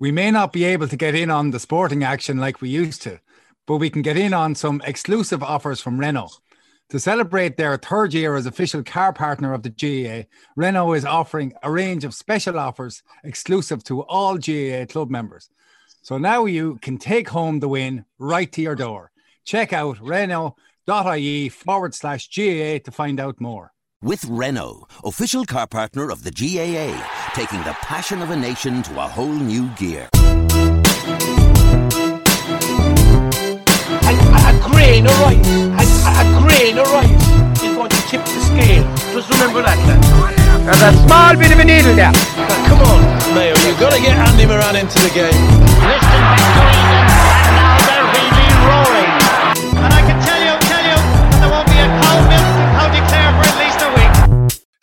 We may not be able to get in on the sporting action like we used to, but we can get in on some exclusive offers from Renault. To celebrate their third year as official car partner of the GAA, Renault is offering a range of special offers exclusive to all GAA club members. So now you can take home the win right to your door. Check out Renault.ie forward slash GAA to find out more. With Renault, official car partner of the GAA, taking the passion of a nation to a whole new gear. A, a, a grain of rice, a, a, a grain of rice is going to tip the scale. Just remember that, lads. There's a small bit of a needle there. Now, come on, Mayo, you've got to get Andy Moran into the game. Listen between and now they're really roaring. And I can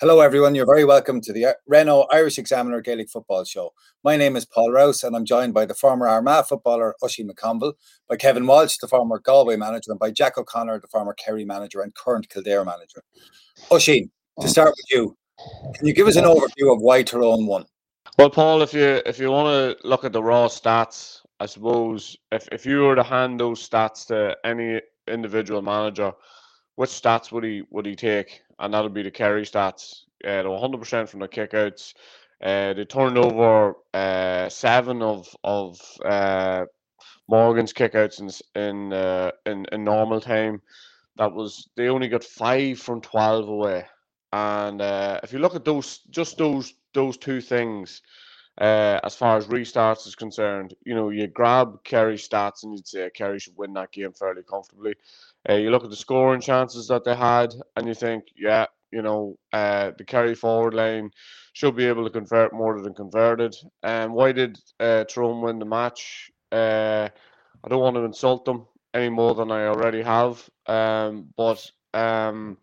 Hello, everyone. You're very welcome to the Renault Irish Examiner Gaelic Football Show. My name is Paul Rouse, and I'm joined by the former Armagh footballer Oisin McConville, by Kevin Walsh, the former Galway manager, and by Jack O'Connor, the former Kerry manager and current Kildare manager. Oisin, to start with you, can you give us an overview of why Tyrone won? Well, Paul, if you if you want to look at the raw stats, I suppose if, if you were to hand those stats to any individual manager, which stats would he would he take? And that'll be the Kerry stats. Uh, 100% from the kickouts. Uh, they turned over uh, seven of of uh, Morgan's kickouts in in, uh, in in normal time. That was they only got five from 12 away. And uh, if you look at those, just those those two things, uh, as far as restarts is concerned, you know, you grab Kerry stats and you'd say Kerry should win that game fairly comfortably. Uh, you look at the scoring chances that they had, and you think, yeah, you know, uh, the Kerry forward line should be able to convert more than converted. And why did uh, Tyrone win the match? Uh, I don't want to insult them any more than I already have, um, but um,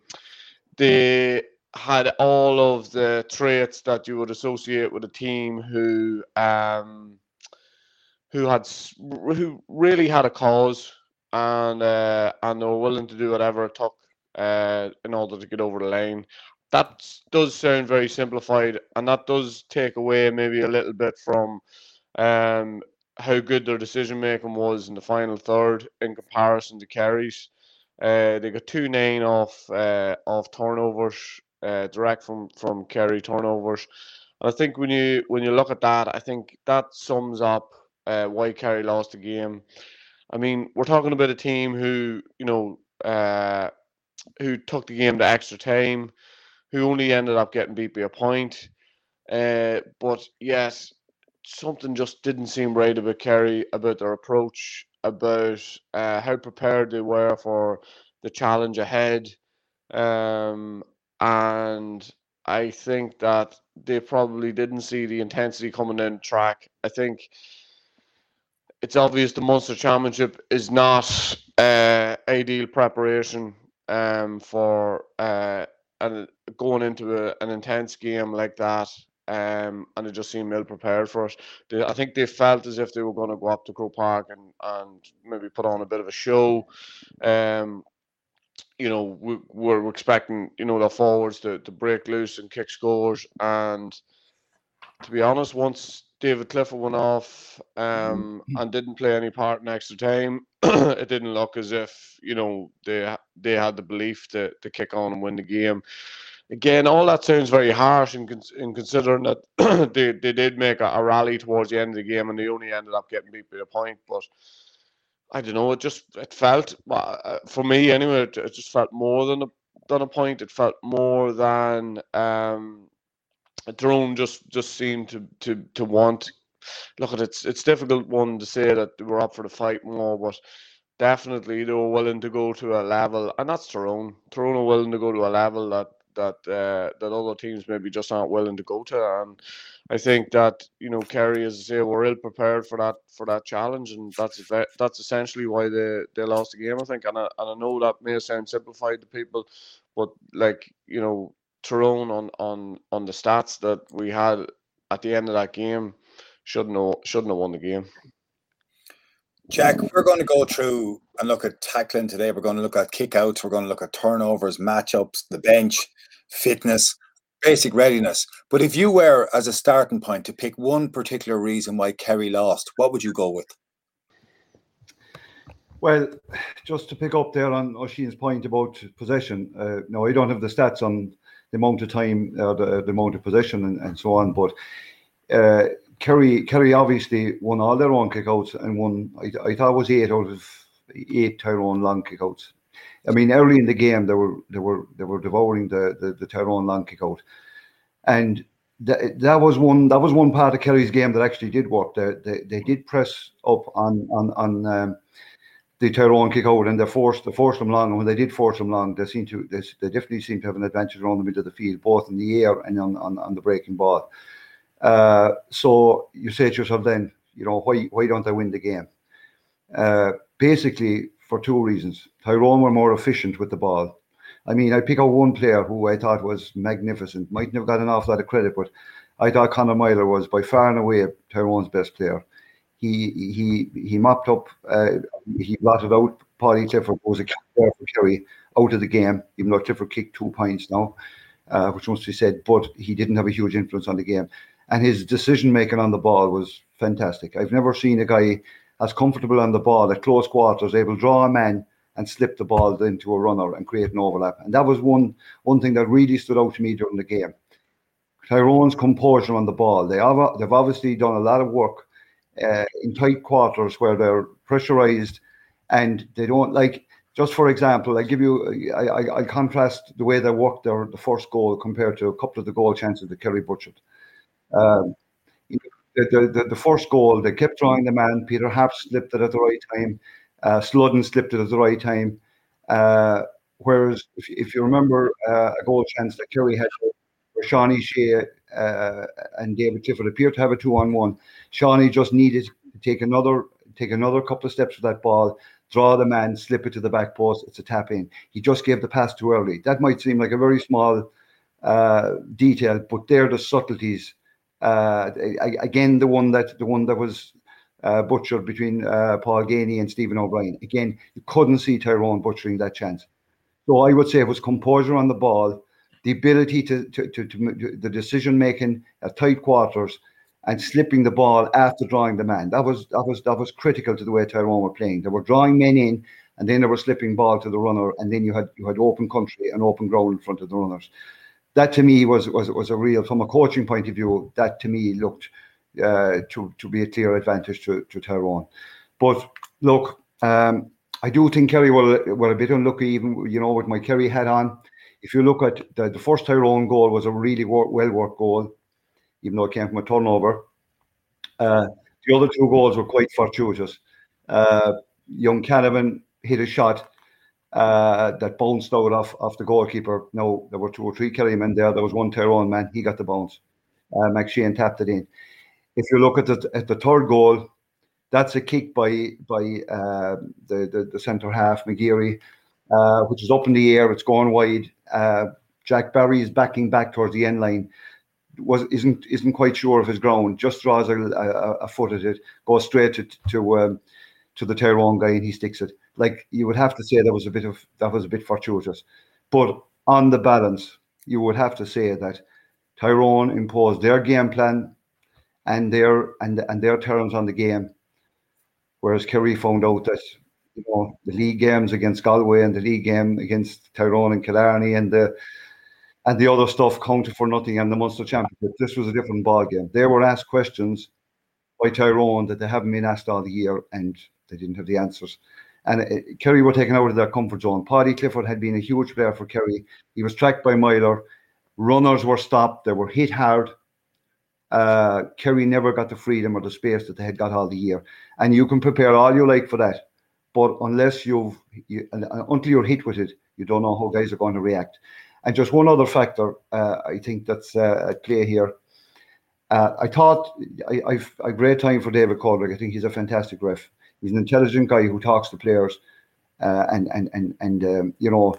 they had all of the traits that you would associate with a team who um, who had who really had a cause and uh, and they were willing to do whatever it took uh, in order to get over the line. That does sound very simplified, and that does take away maybe a little bit from um, how good their decision making was in the final third in comparison to Kerry's. Uh, they got two nine off uh, off turnovers, uh, direct from from Kerry turnovers. And I think when you when you look at that, I think that sums up uh, why Kerry lost the game. I mean, we're talking about a team who you know uh, who took the game to extra time, who only ended up getting beat by a point. Uh, but yes, something just didn't seem right about Kerry, about their approach, about uh, how prepared they were for the challenge ahead. Um, and I think that they probably didn't see the intensity coming in track. I think it's obvious the Munster Championship is not uh, ideal preparation um, for uh, an, going into a, an intense game like that. Um, and they just seemed ill prepared for it. They, I think they felt as if they were going to go up to Croke Park and, and maybe put on a bit of a show. Um, you know, we, we're expecting, you know, the forwards to, to break loose and kick scores. And to be honest, once David Clifford went off um, and didn't play any part in extra time, it didn't look as if, you know, they they had the belief to, to kick on and win the game. Again, all that sounds very harsh in, in considering that they, they did make a, a rally towards the end of the game and they only ended up getting beat by a point. But I don't know. It just it felt uh, for me anyway. It, just felt more than a than a point. It felt more than um, Tyrone just just seemed to to to want. Look, it's it's difficult one to say that were up for the fight more, but definitely they were willing to go to a level, and that's Tyrone. Tyrone are willing to go to a level that that uh, that other teams maybe just aren't willing to go to. And I think that you know Kerry, as I say, were ill prepared for that for that challenge, and that's that's essentially why they they lost the game. I think, and I, and I know that may sound simplified to people, but like you know Tyrone on on on the stats that we had at the end of that game shouldn't have shouldn't have won the game. Jack, we're going to go through and look at tackling today. We're going to look at kickouts. We're going to look at turnovers, matchups, the bench, fitness, basic readiness. But if you were, as a starting point, to pick one particular reason why Kerry lost, what would you go with? Well, just to pick up there on Oisín's point about possession, uh, no, I don't have the stats on the amount of time, uh, the, the amount of possession, and, and so on. But uh, Kerry, Kerry obviously won all their own kickouts and won. I, I thought was eight out of eight Tyrone long kickouts. I mean, early in the game, they were they were they were devouring the the, the Tyrone long kickout, and that, that was one that was one part of Kerry's game that actually did work. They they, they did press up on on on. Um, the Tyrone kick out and they forced they forced them long. And when they did force them long, they seem to they, they definitely seem to have an advantage around the middle of the field, both in the air and on, on, on the breaking ball. Uh, so you say to yourself then, you know, why why don't they win the game? Uh, basically, for two reasons. Tyrone were more efficient with the ball. I mean, I pick out one player who I thought was magnificent. Mightn't have got an awful lot of credit, but I thought Conor Meyler was by far and away Tyrone's best player he he he mopped up. Uh, he blotted out Paudie Clifford, who was a player for Kerry, out of the game. Even though Clifford kicked two points now, uh, which must be said, but he didn't have a huge influence on the game. And his decision making on the ball was fantastic. I've never seen a guy as comfortable on the ball at close quarters, able to draw a man and slip the ball into a runner and create an overlap. And that was one one thing that really stood out to me during the game. Tyrone's composure on the ball. They have, they've obviously done a lot of work uh, in tight quarters where they're pressurized and they don't like just for example i give you i i, I contrast the way they worked their the first goal compared to a couple of the goal chances that kerry butchered um, the, the, the, first goal they kept drawing the man peter Harte slipped it at the right time uh, Sludden slipped it at the right time uh, whereas if, if you remember uh, a goal chance that kerry had where Seanie Shea uh, and David Clifford appeared to have a two-on-one. Seanie just needed to take another take another couple of steps with that ball, draw the man, slip it to the back post. It's a tap in. He just gave the pass too early. That might seem like a very small uh, detail, but they're the subtleties. Uh, again, the one that the one that was uh, butchered between uh, Paul Geaney and Stephen O'Brien. Again, you couldn't see Tyrone butchering that chance. So I would say it was composure on the ball the ability to, to, to, to the decision making at tight quarters and slipping the ball after drawing the man. That was that was that was critical to the way Tyrone were playing. They were drawing men in and then they were slipping ball to the runner and then you had you had open country and open ground in front of the runners. That to me was was was a real from a coaching point of view, that to me looked uh, to to be a clear advantage to, to Tyrone. But look, um, I do think Kerry were, were a bit unlucky, even you know, with my Kerry hat on if you look at the, the first Tyrone goal was a really well worked goal, even though it came from a turnover. Uh, the other two goals were quite fortuitous. Uh, young Canavan hit a shot uh, that bounced out off, off the goalkeeper. No, there were two or three Kerry men there. There was one Tyrone man. He got the bounce. Uh, McShane tapped it in. If you look at the at the third goal, that's a kick by by uh, the, the the centre half McGeary, uh, which is up in the air. It's gone wide uh, Jack Barry is backing back towards the end line. Was isn't isn't quite sure of his ground. Just draws a, a, a foot at it, goes straight to to um, to the Tyrone guy, and he sticks it. Like you would have to say that was a bit of that was a bit fortuitous, but on the balance, you would have to say that Tyrone imposed their game plan and their and and their terms on the game, whereas Kerry found out that you know the league games against Galway and the league game against Tyrone and Killarney and the and the other stuff counted for nothing and the Munster Championship. This was a different ball game. They were asked questions by Tyrone that they haven't been asked all the year and they didn't have the answers. And uh, Kerry were taken out of their comfort zone. Paddy Clifford had been a huge player for Kerry. He was tracked by Meyler. Runners were stopped. They were hit hard. Uh, Kerry never got the freedom or the space that they had got all the year. And you can prepare all you like for that. But unless you've, you, until you're hit with it, you don't know how guys are going to react. And just one other factor, uh, I think that's uh, at play here. Uh, I thought I, I've a great time for David Coldrick. I think he's a fantastic ref. He's an intelligent guy who talks to players, uh, and and and and um, you know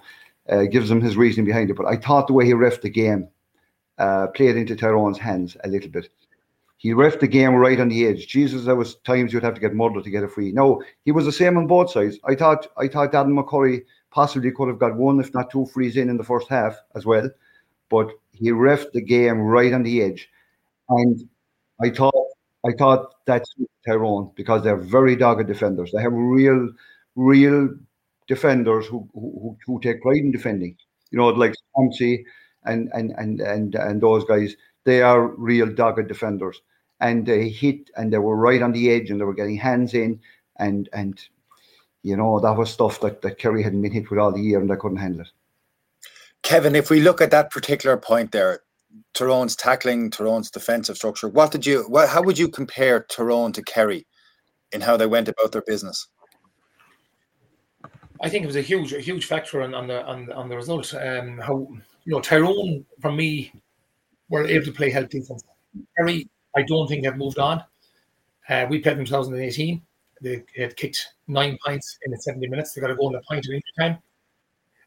uh, gives them his reasoning behind it. But I thought the way he refed the game uh, played into Tyrone's hands a little bit. He refed the game right on the edge. Jesus, there was times you'd have to get muddled to get a free. No, he was the same on both sides. I thought I thought Adam McCurry possibly could have got one, if not two, frees in in the first half as well. But he refed the game right on the edge, and I thought I thought that's Tyrone because they're very dogged defenders. They have real, real defenders who who, who take pride in defending. You know, like Swansea and and and and and those guys. They are real dogged defenders, and they hit and they were right on the edge, and they were getting hands in, and and you know that was stuff that that Kerry hadn't been hit with all the year, and they couldn't handle it. Kevin, if we look at that particular point there, Tyrone's tackling, Tyrone's defensive structure, what did you, what, how would you compare Tyrone to Kerry in how they went about their business? I think it was a huge, a huge factor on, on the on, on the result. Um, how you know Tyrone, for me, were able to play help defense. Kerry, I don't think have moved on. Uh, we played in 2018. They had kicked nine points in the 70 minutes. They got a goal in a point in injury time,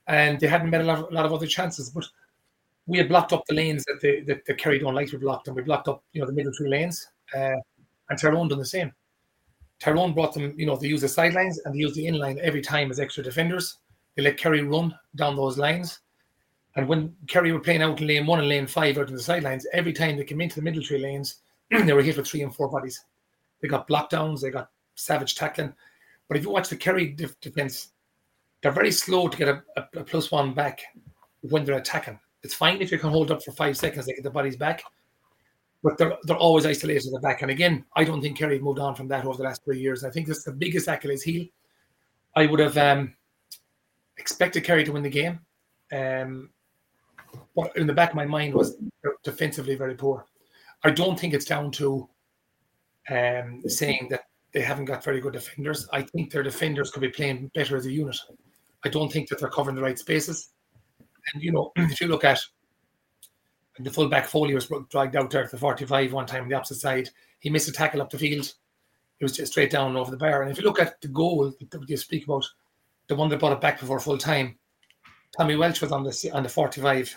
and they hadn't met a lot, a lot of other chances. But we had blocked up the lanes that the that the Kerry like to be blocked, and we blocked up you know the middle two lanes. Uh, and Tyrone done the same. Tyrone brought them, you know, they use the sidelines and they use the inline every time as extra defenders. They let Kerry run down those lines. And when Kerry were playing out in lane one and lane five out in the sidelines, every time they came into the middle three lanes, they were hit with three and four bodies. They got blockdowns, they got savage tackling. But if you watch the Kerry defense, they're very slow to get a, a, a plus one back when they're attacking. It's fine if you can hold up for five seconds, get the bodies back but they're they're always isolated at the back. And again, I don't think Kerry moved on from that over the last three years. I think this is the biggest Achilles heel. I would have um, expected Kerry to win the game. Um, but in the back of my mind was defensively very poor. I don't think it's down to um, saying that they haven't got very good defenders. I think their defenders could be playing better as a unit. I don't think that they're covering the right spaces. And you know, if you look at the fullback Foley was dragged out there at the 45 one time on the opposite side. He missed a tackle up the field. It was just straight down over the bar. And if you look at the goal that you speak about, the one that brought it back before full time, Tommy Walsh was on the on the 45.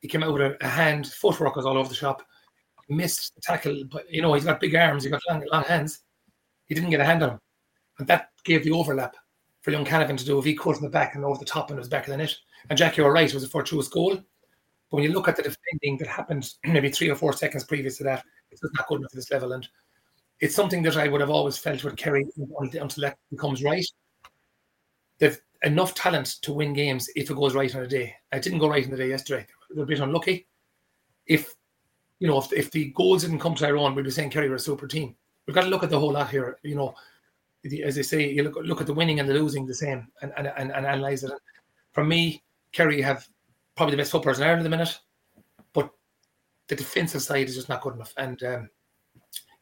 He came out with a, hand, footwork was all over the shop. He missed the tackle, but you know, he's got big arms, he's got long, long hands. He didn't get a hand on him. And that gave the overlap for young Canavan to do a V cut in the back and over the top and it was back of the net. And Jackie it was a fortuitous goal. But when you look at the defending that happened maybe three or four seconds previous to that, it's just not good enough at this level. And it's something that I would have always felt with Kerry until that becomes right. They've enough talent to win games if it goes right on a day. It didn't go right on the day yesterday. They're a bit unlucky. If you know, if, if the goals didn't come to Tyrone, we'd be saying Kerry were a super team. We've got to look at the whole lot here. You know, as they say, you look look at the winning and the losing the same and and, and, and analyze it. For me, Kerry have probably the best footballers in Ireland at the minute, but the defensive side is just not good enough. And um,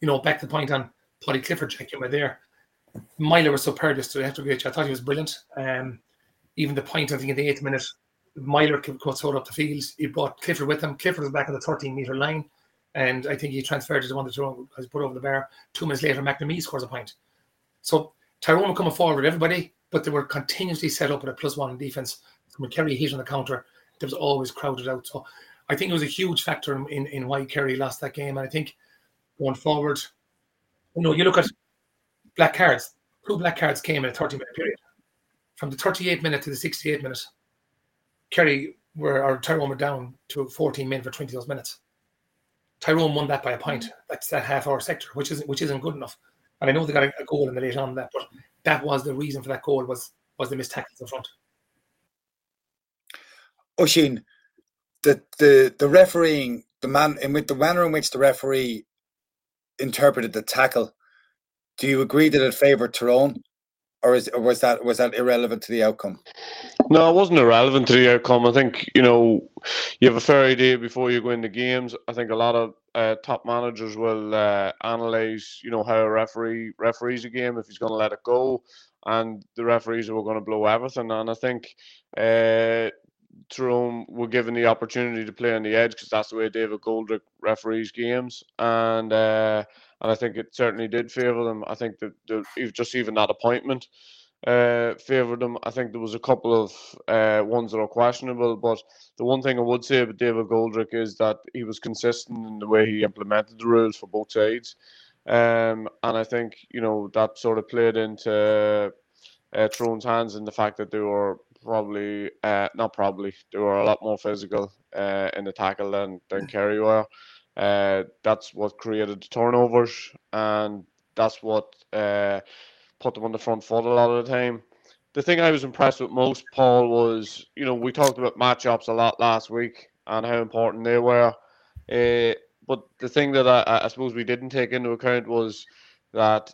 you know, back to the point on Paddy Clifford, check him there. Meyler was superb yesterday. To agree. I thought he was brilliant. Um, even the point I think in the eighth minute, Meyler could sort up the field. He brought Clifford with him. Clifford was back on the 13 meter line, and I think he transferred to the one that was put over the bar. Two minutes later, McNamee scores a point. So Tyrone were coming forward, everybody, but they were continuously set up with a plus one defense. When Kerry hit on the counter, there was always crowded out. So I think it was a huge factor in, in, in why Kerry lost that game. And I think going forward, you know, you look at black cards. Two black cards came in a 30 minute period. From the 38 minute to the 68 minute, Kerry were or Tyrone were down to 14 men for 20 those minutes. Tyrone won that by a point. That's that half hour sector, which isn't which isn't good enough. And I know they got a, a goal in the late on that, but that was the reason for that goal was was the missed tackles in front. Oisín, the the the refereeing, the man in with the manner in which the referee interpreted the tackle, do you agree that it favoured Tyrone, or is or was that was that irrelevant to the outcome? No, it wasn't irrelevant to the outcome. I think you know you have a fair idea before you go into games. I think a lot of uh, top managers will uh, analyze, you know, how a referee referees a game if he's going to let it go, and the referees were going to blow everything. And I think uh, Tyrone were given the opportunity to play on the edge because that's the way David Coldrick referees games, and uh, and I think it certainly did favour them. I think that the, just even that appointment uh, favoured them. I think there was a couple of uh, ones that are questionable, but the one thing I would say about David Coldrick is that he was consistent in the way he implemented the rules for both sides, um, and I think you know that sort of played into uh, Tyrone's hands in the fact that they were probably uh, not probably they were a lot more physical uh, in the tackle than than Kerry were. Uh, that's what created the turnovers, and that's what uh, put them on the front foot a lot of the time. The thing I was impressed with most, Paul, was you know we talked about matchups a lot last week and how important they were. Uh, but the thing that I, I suppose we didn't take into account was that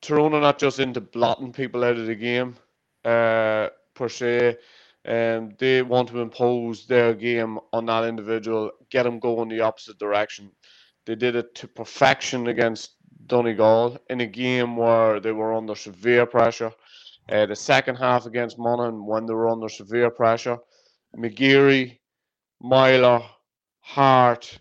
Tyrone are not just into blotting people out of the game uh, per se. Um, they want to impose their game on that individual, get them going the opposite direction. They did it to perfection against Donegal in a game where they were under severe pressure. Uh, the second half against Monaghan, when they were under severe pressure, McGeary, Meyler, Harte,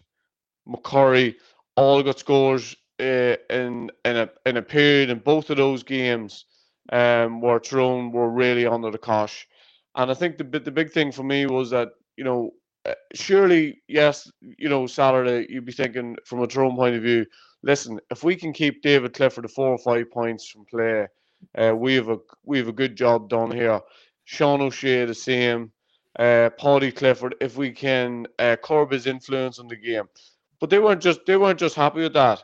McCurry all got scores uh, in in a in a period in both of those games um, where Tyrone were really under the cosh. And I think the the big thing for me was that you know uh, surely yes you know Saturday you'd be thinking from a Tyrone point of view listen, if we can keep David Clifford to four or five points from play, uh, we have a we have a good job done here. Sean O'Shea the same, uh, Paddy Clifford. If we can uh, curb his influence on the game, but they weren't just they weren't just happy with that.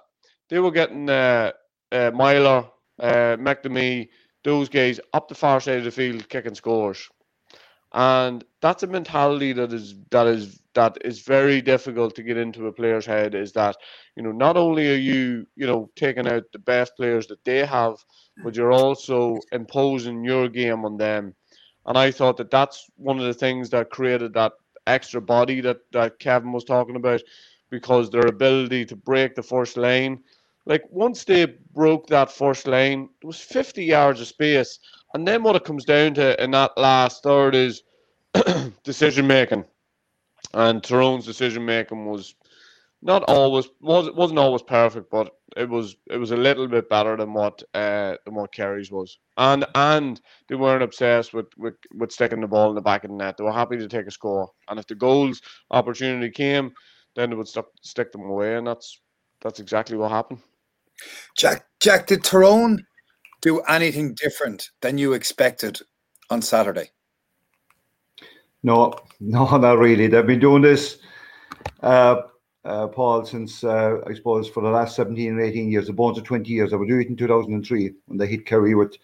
They were getting uh, uh, Meyler, uh, McNamee, those guys up the far side of the field kicking scores. And that's a mentality that is that is that is very difficult to get into a player's head is that you know not only are you you know taking out the best players that they have but you're also imposing your game on them. And i thought that that's one of the things that created that extra body that that kevin was talking about because their ability to break the first lane like once they broke that first line, it was 50 yards of space and then what it comes down to in that last third is decision making. And Tyrone's decision making was not always was wasn't always perfect, but it was it was a little bit better than what uh than what Kerry's was. And and they weren't obsessed with, with with sticking the ball in the back of the net. They were happy to take a score. And if the goals opportunity came, then they would stop, stick them away, and that's that's exactly what happened. Jack Jack did Tyrone do anything different than you expected on Saturday? No, no, not really. They've been doing this, uh, uh, Paul, since uh, I suppose for the last 17 or 18 years, the bones of 20 years. They were doing it in 2003 when they hit Kerry with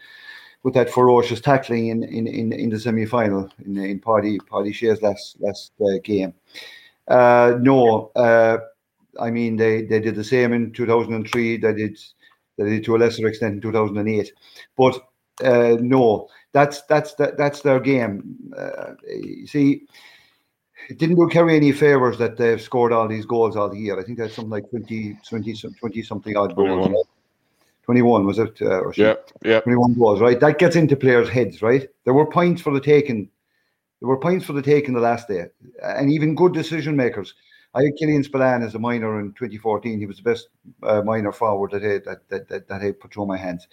with that ferocious tackling in in, in, in the semi final in in Paddy Paddy Shea's last last uh, game. Uh, no, uh, I mean they they did the same in 2003. They did they did to a lesser extent in 2008. But uh, no, that's that's that, that's their game. Uh, you see, it didn't do Kerry any favors that they've scored all these goals all the year. I think that's something like 20, 20, 20 something odd goals. 21. 21 was it? Uh, yeah, yeah. 21 goals, right? That gets into players' heads, right? There were points for the taking. There were points for the taking the last day, and even good decision makers. I had Killian Spillane as a minor in 2014. He was the best uh, minor forward that I, that, that, that, that I put through my hands.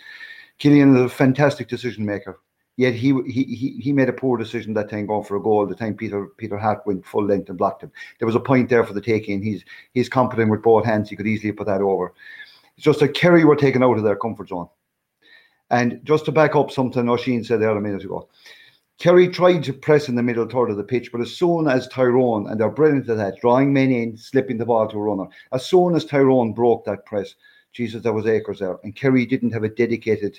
Killian is a fantastic decision maker. Yet he, he he he made a poor decision that time going for a goal. The time Peter Peter Harte went full length and blocked him. There was a point there for the taking. He's he's competent with both hands. He could easily put that over. It's just that Kerry were taken out of their comfort zone. And just to back up something Oisín said there a minute ago, Kerry tried to press in the middle third of the pitch, but as soon as Tyrone, and they're brilliant at that, drawing men in, slipping the ball to a runner, as soon as Tyrone broke that press, Jesus, there was acres there. And Kerry didn't have a dedicated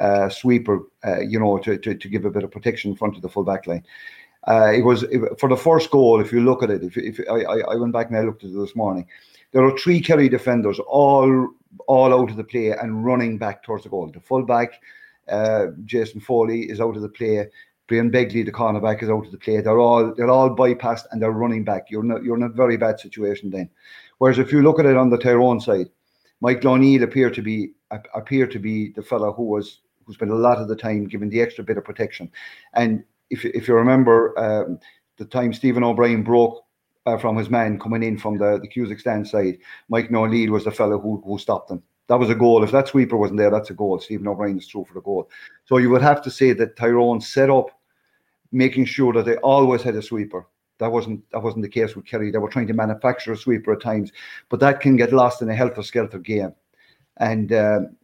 uh, sweeper, uh, you know, to, to, to, give a bit of protection in front of the full back line. Uh, it was it, for the first goal. If you look at it, if, if I, I went back and I looked at it this morning, there are three Kerry defenders all all out of the play and running back towards the goal. The full back, uh, Jason Foley, is out of the play. Brian Begley, the cornerback, is out of the play. They're all they're all bypassed and they're running back. You're not you're in a very bad situation then. Whereas if you look at it on the Tyrone side, Mike O'Neill appeared to be appeared to be the fellow who was who spent a lot of the time giving the extra bit of protection. And if if you remember um, the time Stephen O'Brien broke uh, from his man coming in from the the Cusack stand side, Mike O'Neill was the fellow who who stopped them. That was a goal. If that sweeper wasn't there, that's a goal. Stephen O'Brien is through for the goal. So you would have to say that Tyrone set up, making sure that they always had a sweeper. That wasn't that wasn't the case with Kerry. They were trying to manufacture a sweeper at times, but that can get lost in a helter skelter game. And um,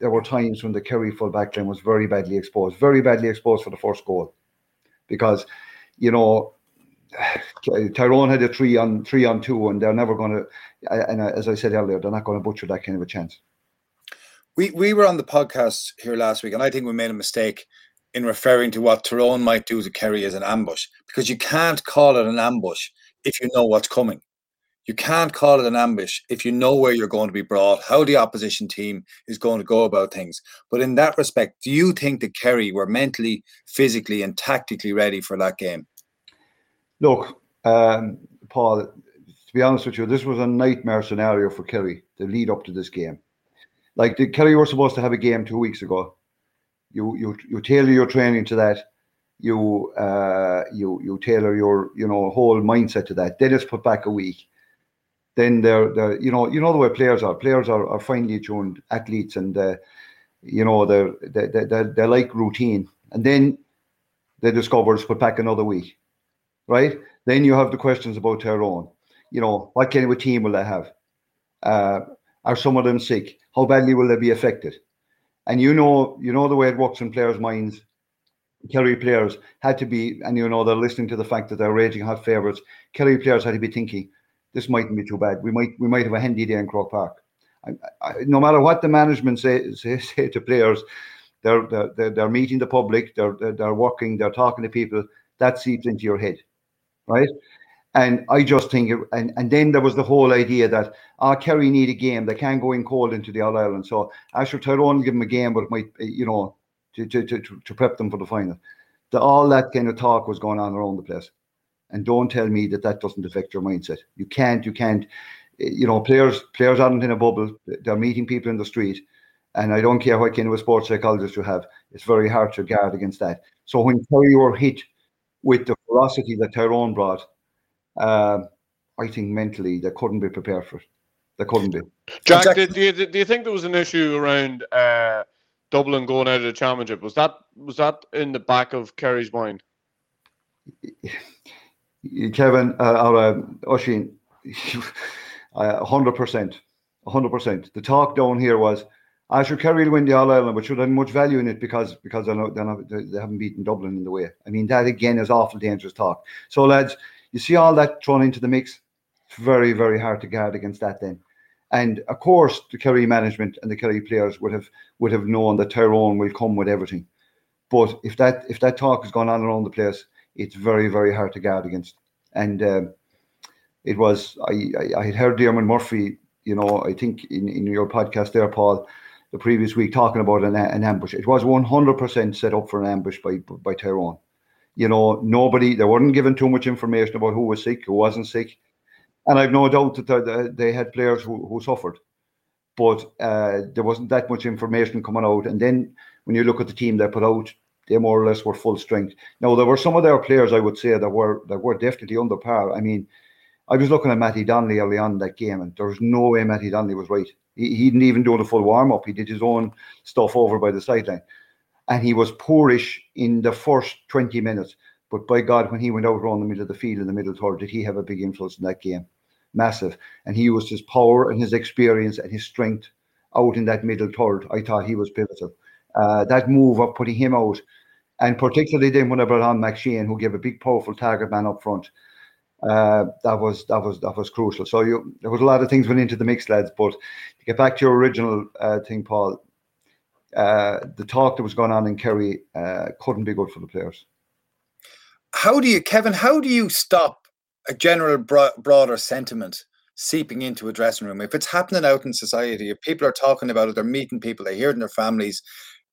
there were times when the Kerry full back line was very badly exposed, very badly exposed for the first goal, because you know Tyrone had a three on three on two, and they're never going to. And as I said earlier, they're not going to butcher that kind of a chance. We we were on the podcast here last week, and I think we made a mistake in referring to what Tyrone might do to Kerry as an ambush because you can't call it an ambush if you know what's coming. You can't call it an ambush if you know where you're going to be brought, how the opposition team is going to go about things. But in that respect, do you think that Kerry were mentally, physically, and tactically ready for that game? Look, um, Paul, to be honest with you, this was a nightmare scenario for Kerry to lead up to this game. Like the Kerry were supposed to have a game two weeks ago. You you you tailor your training to that. You uh you you tailor your you know whole mindset to that. Then it's put back a week. Then they're, they're you know you know the way players are. Players are, are finely tuned athletes, and uh, you know they're they they they they like routine. And then they discover it's put back another week right? Then you have the questions about Tyrone. You know, what kind of a team will they have? Uh, are some of them sick? How badly will they be affected? And you know, you know the way it works in players' minds. Kerry players had to be, and you know they're listening to the fact that they're raging hot favourites. Kerry players had to be thinking, this mightn't be too bad. We might, we might have a handy day in Croke Park. I, I, no matter what the management say, say, say to players, they're, they're they're meeting the public, they're, they're they're working, they're talking to people. That seeps into your head right? And I just think, it, and and then there was the whole idea that ah, Kerry need a game. They can't go in cold into the All Ireland. So Asher Tyrone give them a game, but it might, you know, to to to, to prep them for the final. The, all that kind of talk was going on around the place. And don't tell me that that doesn't affect your mindset. You can't, you can't. You know, players players aren't in a bubble. They're meeting people in the street, and I don't care what kind of a sports psychologist you have. It's very hard to guard against that. So when Kerry were hit with the ferocity that Tyrone brought, uh, I think mentally they couldn't be prepared for it. They couldn't be. Jack, exactly. do, you, do you think there was an issue around uh, Dublin going out of the championship? Was that was that in the back of Kerry's mind? Kevin uh, or uh, Oisín, hundred percent, hundred percent. The talk down here was I should Kerry will win the All Ireland, but should have much value in it because because they're not, they're not, they haven't beaten Dublin in the way. I mean, that again is awful dangerous talk. So, lads, you see all that thrown into the mix. It's very very hard to guard against that then. And of course, the Kerry management and the Kerry players would have would have known that Tyrone will come with everything. But if that if that talk has gone on around the place, it's very very hard to guard against. And um, it was I, I I had heard Diarmuid Murphy. You know, I think in, in your podcast there, Paul the previous week talking about an, an ambush. It was 100% set up for an ambush by by Tyrone. You know, nobody, they weren't given too much information about who was sick, who wasn't sick. And I've no doubt that they had players who, who suffered. But uh, there wasn't that much information coming out. And then when you look at the team they put out, they more or less were full strength. Now there were some of their players I would say that were that were definitely under par. I mean, I was looking at Matty Donnelly early on that game, and there was no way Matty Donnelly was right. He, he didn't even do the full warm up. He did his own stuff over by the sideline. And he was poorish in the first 20 minutes. But by God, when he went out around the middle of the field in the middle third, did he have a big influence in that game? Massive. And he used his power and his experience and his strength out in that middle third. I thought he was pivotal. Uh, that move of putting him out, and particularly then when I brought on McShane, who gave a big, powerful target man up front, uh, that was that was that was crucial. So you, there was a lot of things went into the mix, lads. But to get back to your original uh, thing, Paul, uh, the talk that was going on in Kerry uh, couldn't be good for the players. How do you, Kevin? How do you stop a general bro- broader sentiment seeping into a dressing room? If it's happening out in society, if people are talking about it, they're meeting people, they hear it in their families.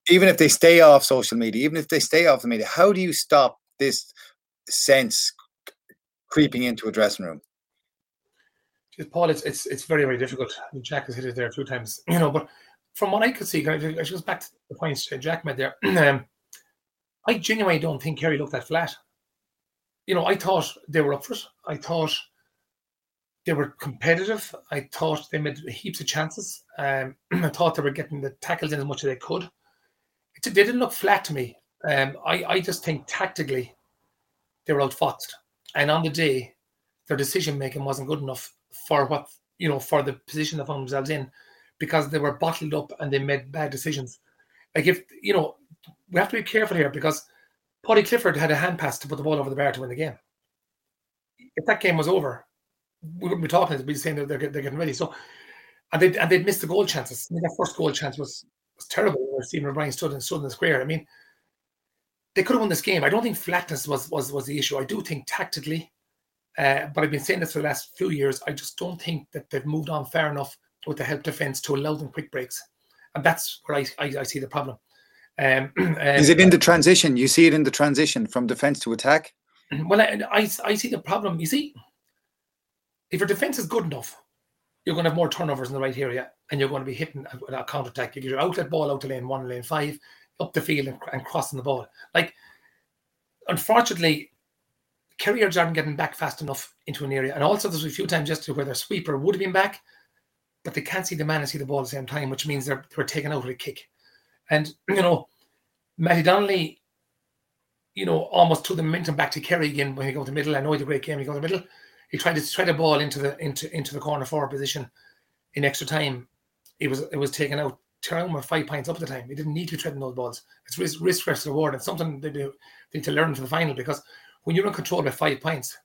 Even if they stay off social media, even if they stay off the media, how do you stop this sense creeping into a dressing room? Paul, it's it's it's very very difficult. Jack has hit it there a few times, you know. But from what I could see, I goes back to the points Jack made there. um, I genuinely don't think Kerry looked that flat. You know, I thought they were up for it. I thought they were competitive. I thought they made heaps of chances. Um, I thought they were getting the tackles in as much as they could. It, they didn't look flat to me. Um, I, I just think tactically they were outfoxed. And on the day, their decision making wasn't good enough for what, you know, for the position they found themselves in because they were bottled up and they made bad decisions. Like if, you know, we have to be careful here because Paddy Clifford had a hand pass to put the ball over the bar to win the game. If that game was over, we wouldn't be talking. We'd be saying that they're, they're getting ready. So, and they and they'd missed the goal chances. I mean, that first goal chance was was terrible. Where Stephen O'Brien stood in stood in the square. I mean, they could have won this game. I don't think flatness was was was the issue. I do think tactically, uh, but I've been saying this for the last few years. I just don't think that they've moved on far enough with the help defense to allow them quick breaks, and that's where I I, I see the problem. Um, Is it in the transition? You see it in the transition from defense to attack? Well, I, I, I see the problem. You see, if your defense is good enough, you're going to have more turnovers in the right area and you're going to be hitting a, a counter attack. You get your outlet ball out to lane one, lane five, up the field and, and crossing the ball. Like, unfortunately, carriers aren't getting back fast enough into an area. And also, there's a few times yesterday where their sweeper would have been back, but they can't see the man and see the ball at the same time, which means they're, they're taken out with a kick. And, you know, Matty Donnelly, you know, almost took the momentum back to Kerry again when he got to the middle. I know he a great game, he got the middle. He tried to thread a ball into the into into the corner forward position in extra time. It was it was taken out. Tyrone were five points up at the time. He didn't need to be treading those balls. It's risk, risk versus reward. It's something they do they need to learn for the final because when you're in control by five points,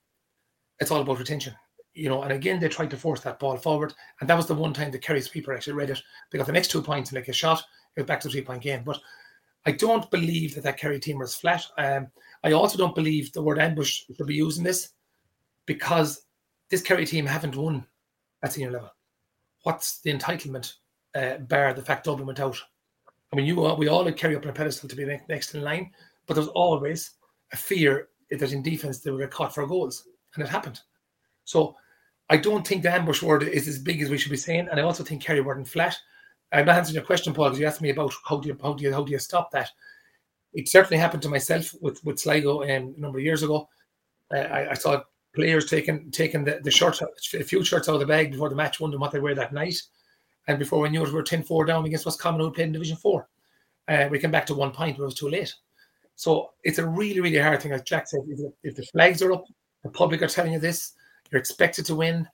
it's all about retention. You know, and again they tried to force that ball forward, and that was the one time the Kerry sweeper actually read it because the next two points and like a shot, it was back to three point game. But I don't believe that that Kerry team was flat. Um, I also don't believe the word ambush should be using this because this Kerry team haven't won at senior level. What's the entitlement, uh, bar the fact Dublin went out? I mean, you we all carry up on a pedestal to be next in line, but there's always a fear that in defense they get caught for goals, and it happened. So I don't think the ambush word is as big as we should be saying, and I also think Kerry weren't flat. I'm not answering your question, Paul, because you asked me about how do you how do you how do you stop that. It certainly happened to myself with with Sligo um, a number of years ago. Uh, I, I, saw players taking taking the, the shirts, a few shirts out of the bag before the match, wondering what they wear that night. And before we knew it, we were 10 4 down against Roscommon, who played in Division 4. Uh, we came back to one point, but it was too late. So it's a really, really hard thing. As Jack said, if, if the flags are up, the public are telling you this, you're expected to win.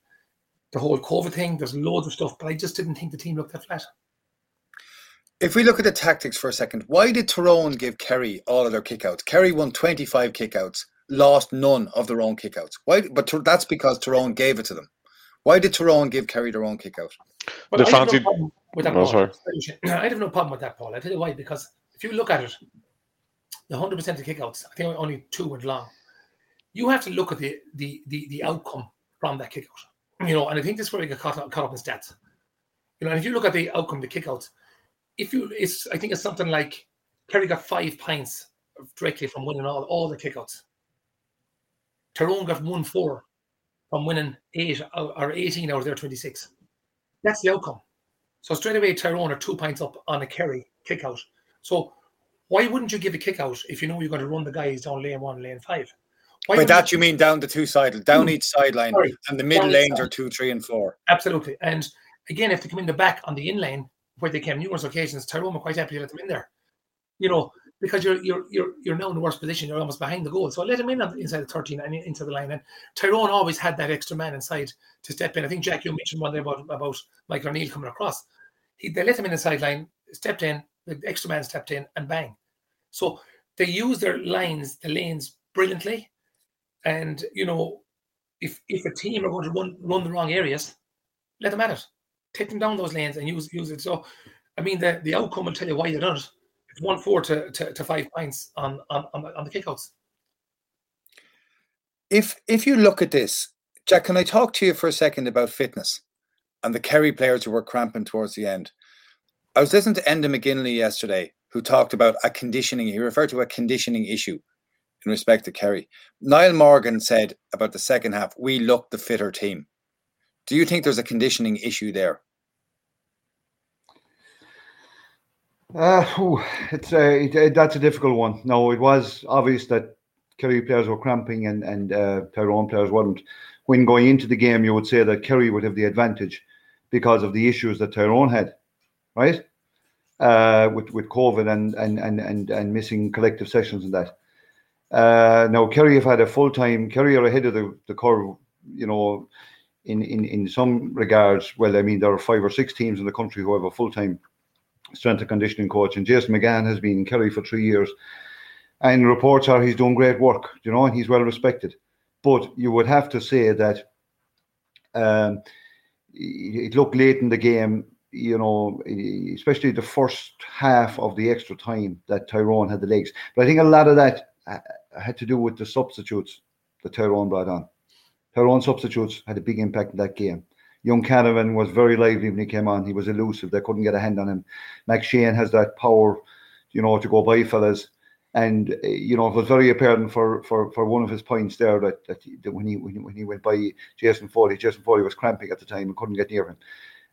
The whole COVID thing, there's loads of stuff, but I just didn't think the team looked that flat. If we look at the tactics for a second, why did Tyrone give Kerry all of their kickouts? Kerry won 25 kickouts lost none of their own kickouts. Why? But that's because Tyrone gave it to them. Why did Tyrone give Kerry their own kickout? Well, the fancy. No with that, oh, I have no problem with that, Paul. I tell you why. Because if you look at it, the hundred percent of kickouts, I think only two went long. You have to look at the the the, the outcome from that kickout. You know, and I think this is where we get caught up, caught up in stats. You know, and if you look at the outcome, the kickouts, if you, it's I think it's something like Kerry got five pints directly from winning all all the kickouts. Tyrone got one four from winning eight or 18 out of their 26. That's the outcome. So straight away, Tyrone are two pints up on a Kerry kick out. So why wouldn't you give a kick out if you know you're going to run the guys down lane one, lane five? Why By that you mean down the two side, down hmm. each sideline, and the middle lanes are two, three, and four. Absolutely. And again, if they come in the back on the in lane, where they came numerous occasions, Tyrone were quite happy to let them in there. You know, because you're you're you're you're now in the worst position. You're almost behind the goal. So I let him in inside the 13 and into the line. And Tyrone always had that extra man inside to step in. I think Jack, you mentioned one day about about Michael O'Neill coming across. He they let him in the sideline, stepped in, the extra man stepped in, and bang. So they use their lines, the lanes brilliantly. And you know, if if a team are going to run run the wrong areas, let them at it. Take them down those lanes and use use it. So I mean the the outcome will tell you why they done it it's one four to, to, to five points on, on, on, the, on the kickouts. If if you look at this, Jack, can I talk to you for a second about fitness and the Kerry players who were cramping towards the end? I was listening to Enda McGinley yesterday, who talked about a conditioning. He referred to a conditioning issue in respect to Kerry. Niall Morgan said about the second half, we looked the fitter team. Do you think there's a conditioning issue there? Uh, it's a, it, it- that's a difficult one. No, it was obvious that Kerry players were cramping and and uh, Tyrone players weren't. When going into the game, you would say that Kerry would have the advantage because of the issues that Tyrone had, right? Uh, with with COVID and and and and, and missing collective sessions and that. Uh, now Kerry have had a full time. Kerry ahead of the, the curve, you know, in, in in some regards. Well, I mean there are five or six teams in the country who have a full time strength and conditioning coach, and Jason McGahan has been in Kerry for three years. And reports are he's doing great work, you know, and he's well respected. But you would have to say that um, it looked late in the game, you know, especially the first half of the extra time that Tyrone had the legs. But I think a lot of that uh, had to do with the substitutes that Tyrone brought on. Tyrone substitutes had a big impact in that game. Young Canavan was very lively when he came on. He was elusive. They couldn't get a hand on him. McShane has that power, you know, to go by fellas. And uh, you know, it was very apparent for for, for one of his points there that, that, that when he when he, when he went by Jason Foley, Jason Foley was cramping at the time and couldn't get near him.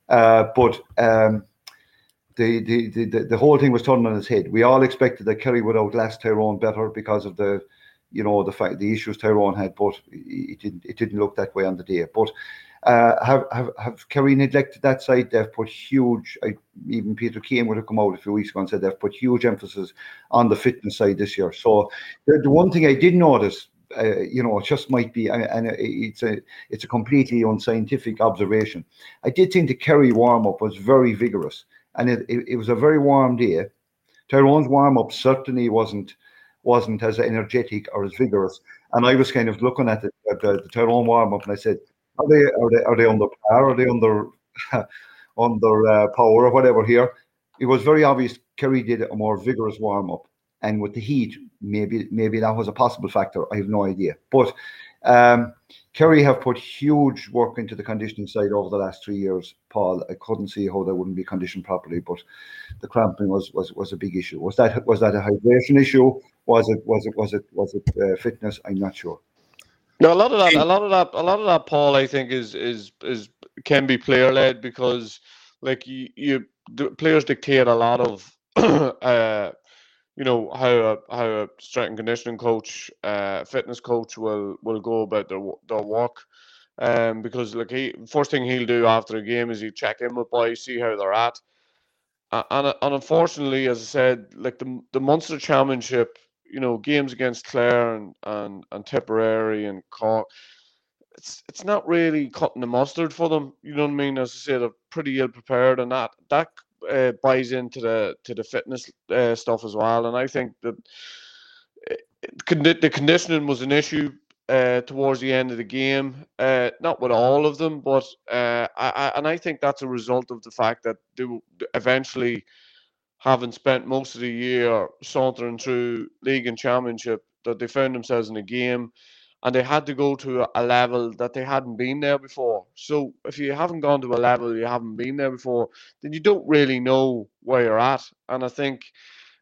Uh, but um, the, the, the, the whole thing was turned on its head. We all expected that Kerry would outlast Tyrone better because of the, you know, the fact the issues Tyrone had, but it didn't it didn't look that way on the day. But uh, have, have have Kerry neglected that side? They've put huge. I, even Peter Keane would have come out a few weeks ago and said they've put huge emphasis on the fitness side this year. So the, the one thing I did notice, uh, you know, it just might be, and and it's a it's a completely unscientific observation. I did think the Kerry warm up was very vigorous, and it, it, it was a very warm day. Tyrone's warm up certainly wasn't wasn't as energetic or as vigorous. And I was kind of looking at the, at the, the Tyrone warm up, and I said, are they are they are they under par? Are they under under uh, power or whatever here? It was very obvious Kerry did a more vigorous warm up, and with the heat, maybe maybe that was a possible factor. I have no idea, but. Um, Kerry have put huge work into the conditioning side over the last three years. Paul, I couldn't see how they wouldn't be conditioned properly, but the cramping was was, was a big issue. Was that was that a hydration issue? Was it was it was it was it uh, fitness? I'm not sure. No, a lot of that, a lot of that, a lot of that, Paul, I think is is is can be player led because like you, you the players dictate a lot of uh, you know how a how a strength and conditioning coach, uh, fitness coach will will go about their their work. Um, because like he first thing he'll do after a game is he check in with boys, see how they're at. And, and unfortunately, as I said, like the the Munster Championship, you know, games against Clare and and, and Tipperary and Cork, it's it's not really cutting the mustard for them. You know what I mean? As I say, they're pretty ill prepared, and that that uh, buys into the to the fitness uh, stuff as well. And I think that uh, condi- the conditioning was an issue uh, towards the end of the game. Uh, not with all of them, but uh, I, I and I think that's a result of the fact that they eventually, having spent most of the year sauntering through league and championship, that they found themselves in a game and they had to go to a- level that they hadn't been there before. So if you haven't gone to a level you haven't been there before, then you don't really know where you're at. And I think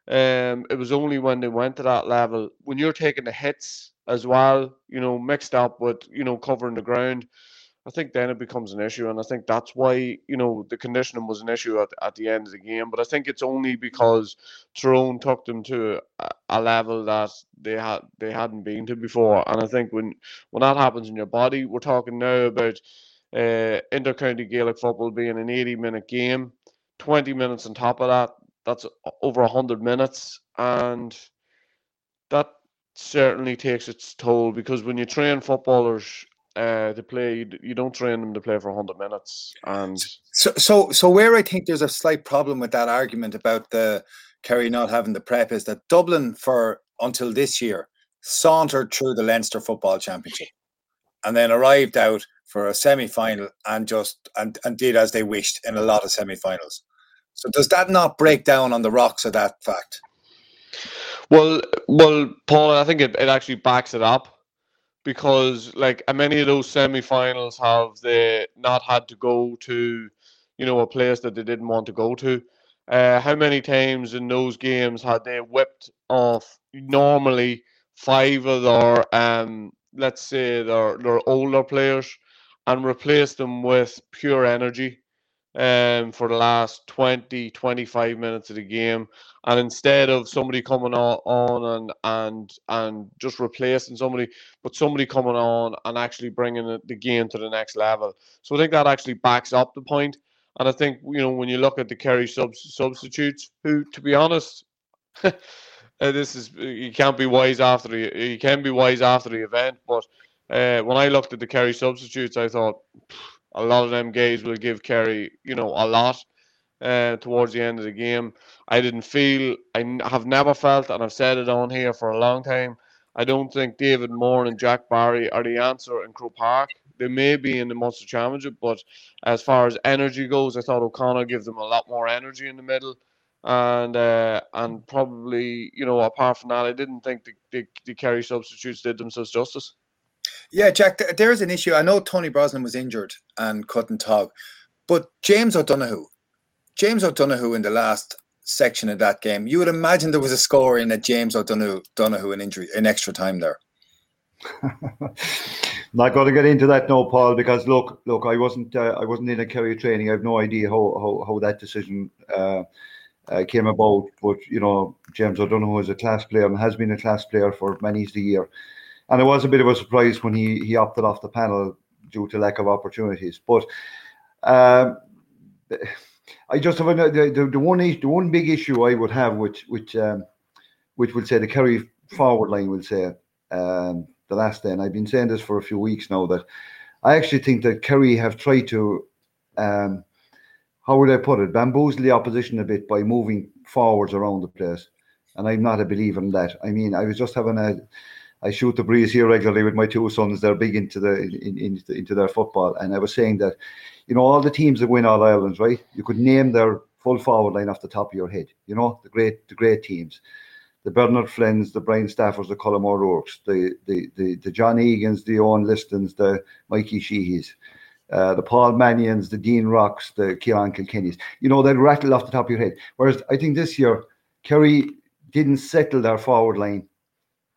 um, it was only when they went to that level, when you're taking the hits as well, you know, mixed up with you know covering the ground. I think then it becomes an issue, and I think that's why you know the conditioning was an issue at, at the end of the game. But I think it's only because Tyrone took them to a, a level that they had they hadn't been to before. And I think when when that happens in your body, we're talking now about uh, intercounty Gaelic football being an 80 minute game, 20 minutes on top of that. That's over 100 minutes, and that certainly takes its toll because when you train footballers uh, to play, you, you don't train them to play for 100 minutes. And So, so, so where I think there's a slight problem with that argument about the Kerry not having the prep is that Dublin, for until this year, sauntered through the Leinster Football Championship, and then arrived out for a semi-final and just and, and did as they wished in a lot of semi-finals. So, does that not break down on the rocks of that fact? Well, well, Paul, I think it, it actually backs it up because like many of those semi-finals have they not had to go to, you know, a place that they didn't want to go to. Uh, how many times in those games had they whipped off normally five of their um, let's say their their older players and replaced them with pure energy? Um, for the last 20, 25 minutes of the game. And instead of somebody coming on, on and and and just replacing somebody, but somebody coming on and actually bringing the, game to the next level. So I think that actually backs up the point. And I think you know when you look at the Kerry sub- substitutes, who, to be honest, uh, this is you can't be wise after the you can be wise after the event. But uh, when I looked at the Kerry substitutes, I thought a lot of them guys will give Kerry you know a lot uh, towards the end of the game. I didn't feel, I have never felt, and I've said it on here for a long time. I don't think David Moran and Jack Barry are the answer in Croke Park. They may be in the Munster Championship, but as far as energy goes, I thought O'Connor gives them a lot more energy in the middle. And uh, and probably, you know, apart from that, I didn't think the, the, the Kerry substitutes did themselves justice. Yeah, Jack, there's an issue. I know Tony Brosnan was injured and couldn't talk, but James O'Donoghue, James O'Donoghue in the last section of that game, you would imagine there was a score in a James O'Donoghue, Donoghue an injury, in extra time there. Not going to get into that now, Paul, because look, look, I wasn't, uh, I wasn't in a Kerry training. I have no idea how how, how that decision uh, uh, came about. But you know, James O'Donoghue is a class player and has been a class player for many the year. And it was a bit of a surprise when he he opted off the panel due to lack of opportunities. But um, I just have a, the, the, one the one big issue I would have, which which um, which would say the Kerry forward line will say um, the last day, and I've been saying this for a few weeks now that I actually think that Kerry have tried to um, how would I put it bamboozle the opposition a bit by moving forwards around the place, and I'm not a believer in that. I mean, I was just having a I shoot the breeze here regularly with my two sons. They're big into the in, in, into their football, and I was saying that, you know, all the teams that win all Ireland's, right? You could name their full forward line off the top of your head. You know, the great the great teams, the Bernard Flynn's, the Brian Staffords, the Colm O'Rourke's, the the the the John Egan's, the Eoin Listons, the Mikey Sheehy's. Uh, the Paul Mannions, the Dean Rocks, the Ciarán Kilkenny's. You know, they'd rattle off the top of your head. Whereas I think this year, Kerry didn't settle their forward line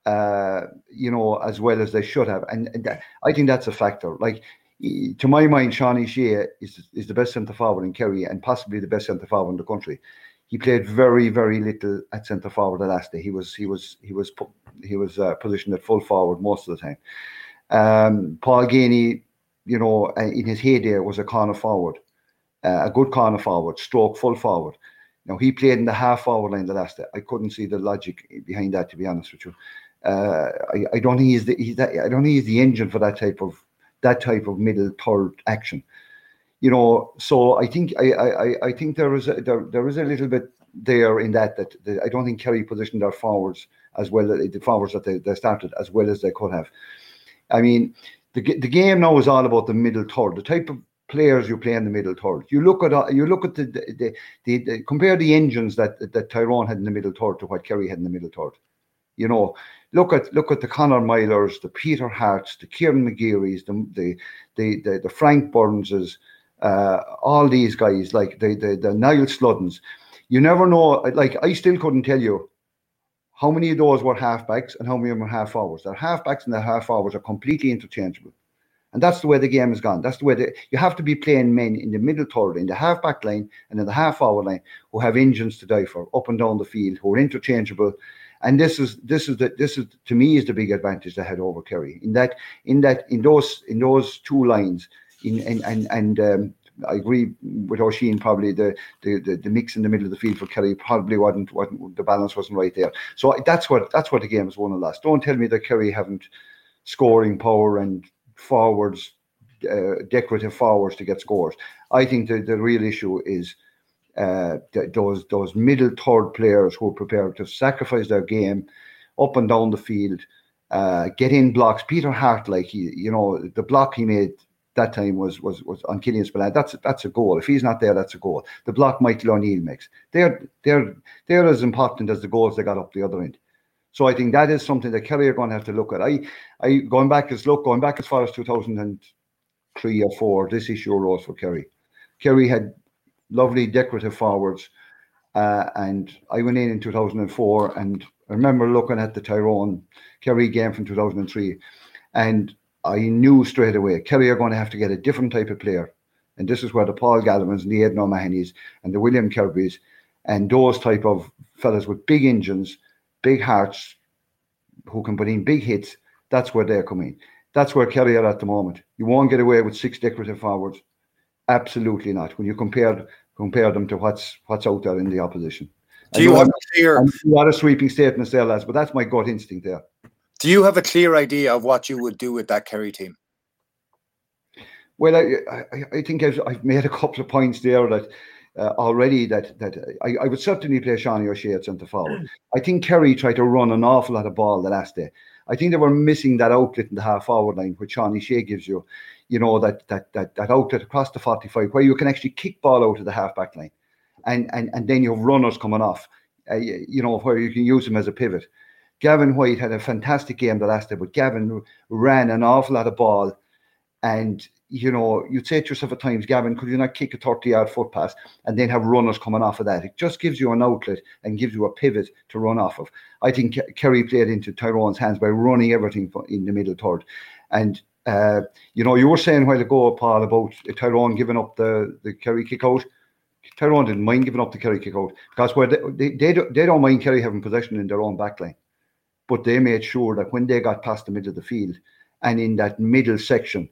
uh, you know, as well as they should have. And, and I think that's a factor. Like, to my mind, Sean Shea is, is the best centre forward in Kerry and possibly the best centre forward in the country. He played very, very little at centre forward the last day. He was, he was, he was, he was uh, positioned at full forward most of the time. Um, Paul Geaney, you know, uh, in his heyday was a corner forward, uh, a good corner forward, stroke full forward. Now he played in the half forward line the last day. I couldn't see the logic behind that, to be honest with you. Uh, I, I, don't think he's the he's I don't think he's the engine for that type of that type of middle third action. You know, so I think I I, I think there is a, there, there is a little bit there in that that I don't think Kerry positioned their forwards as well the forwards that they, they started as well as they could have. I mean, the the game now is all about the middle third, the type of players you play in the middle third. You look at you look at the the, the, the compare the engines that that Tyrone had in the middle third to what Kerry had in the middle third. You know, look at look at the Conor Meylers, the Peter Hartes, the Kieran McGeary's, the the the the, the Frank Burnses, uh, all these guys like the the the Niall Sluddens. You never know. Like I still couldn't tell you how many of those were halfbacks and how many of them were half forwards. Their halfbacks and their half forwards are completely interchangeable. And that's the way the game has gone. That's the way the, you have to be playing men in the middle third, in the half back line and in the half forward line who have engines to die for up and down the field, who are interchangeable and this is this is the this is to me is the big advantage they had over Kerry in that in that in those in those two lines in and and, and um, I agree with Oisín. Probably the, the, the the mix in the middle of the field for Kerry probably wasn't, wasn't the balance wasn't right there. So that's what that's what the game is won and lost. Don't tell me that Kerry haven't scoring power and forwards, uh, decorative forwards to get scores. I think the, the real issue is uh, those those middle third players who are prepared to sacrifice their game up and down the field, uh, get in blocks. Peter Harte, like he, you know, the block he made that time was was was on Killian Spillane. That's that's a goal. If he's not there, that's a goal. The block Michael O'Neill makes. They're they're they're as important as the goals they got up the other end. So I think that is something that Kerry are going to have to look at. I I going back as look going back as far as two thousand and three or four. This issue arose for Kerry. Kerry had lovely decorative forwards. Uh, and I went in in 2004 and I remember looking at the Tyrone Kerry game from 2003 and I knew straight away Kerry are going to have to get a different type of player, And this is where the Paul Galvins and the Aidan O'Mahony's and the William Kirby's and those type of fellas with big engines, big hearts, who can put in big hits, that's where they're coming. That's where Kerry are at the moment. You won't get away with six decorative forwards. Absolutely not. When you compare compare them to what's what's out there in the opposition. Do you have a clear? A lot of sweeping statements there, lads, but that's my gut instinct there. Do you have a clear idea of what you would do with that Kerry team? Well, I, I, I think I've, I've made a couple of points there that uh, already that that I, I would certainly play Seanie O'Shea at centre forward. I think Kerry tried to run an awful lot of ball the last day. I think they were missing that outlet in the half forward line, which Seanie O'Shea gives you. You know that that that that outlet across the forty-five, where you can actually kick ball out of the half back line, and and and then you have runners coming off. Uh, you know where you can use them as a pivot. Gavin White had a fantastic game the last day, but Gavin ran an awful lot of ball, and you know, you'd say to yourself at times, Gavin, could you not kick a 30 yard foot pass and then have runners coming off of that? It just gives you an outlet and gives you a pivot to run off of. I think Kerry played into Tyrone's hands by running everything in the middle third. And, uh, you know, you were saying a while ago, Paul, about Tyrone giving up the, the Kerry kick out. Tyrone didn't mind giving up the Kerry kick out because where they, they, they, don't, they don't mind Kerry having possession in their own backline. But they made sure that when they got past the middle of the field and in that middle section,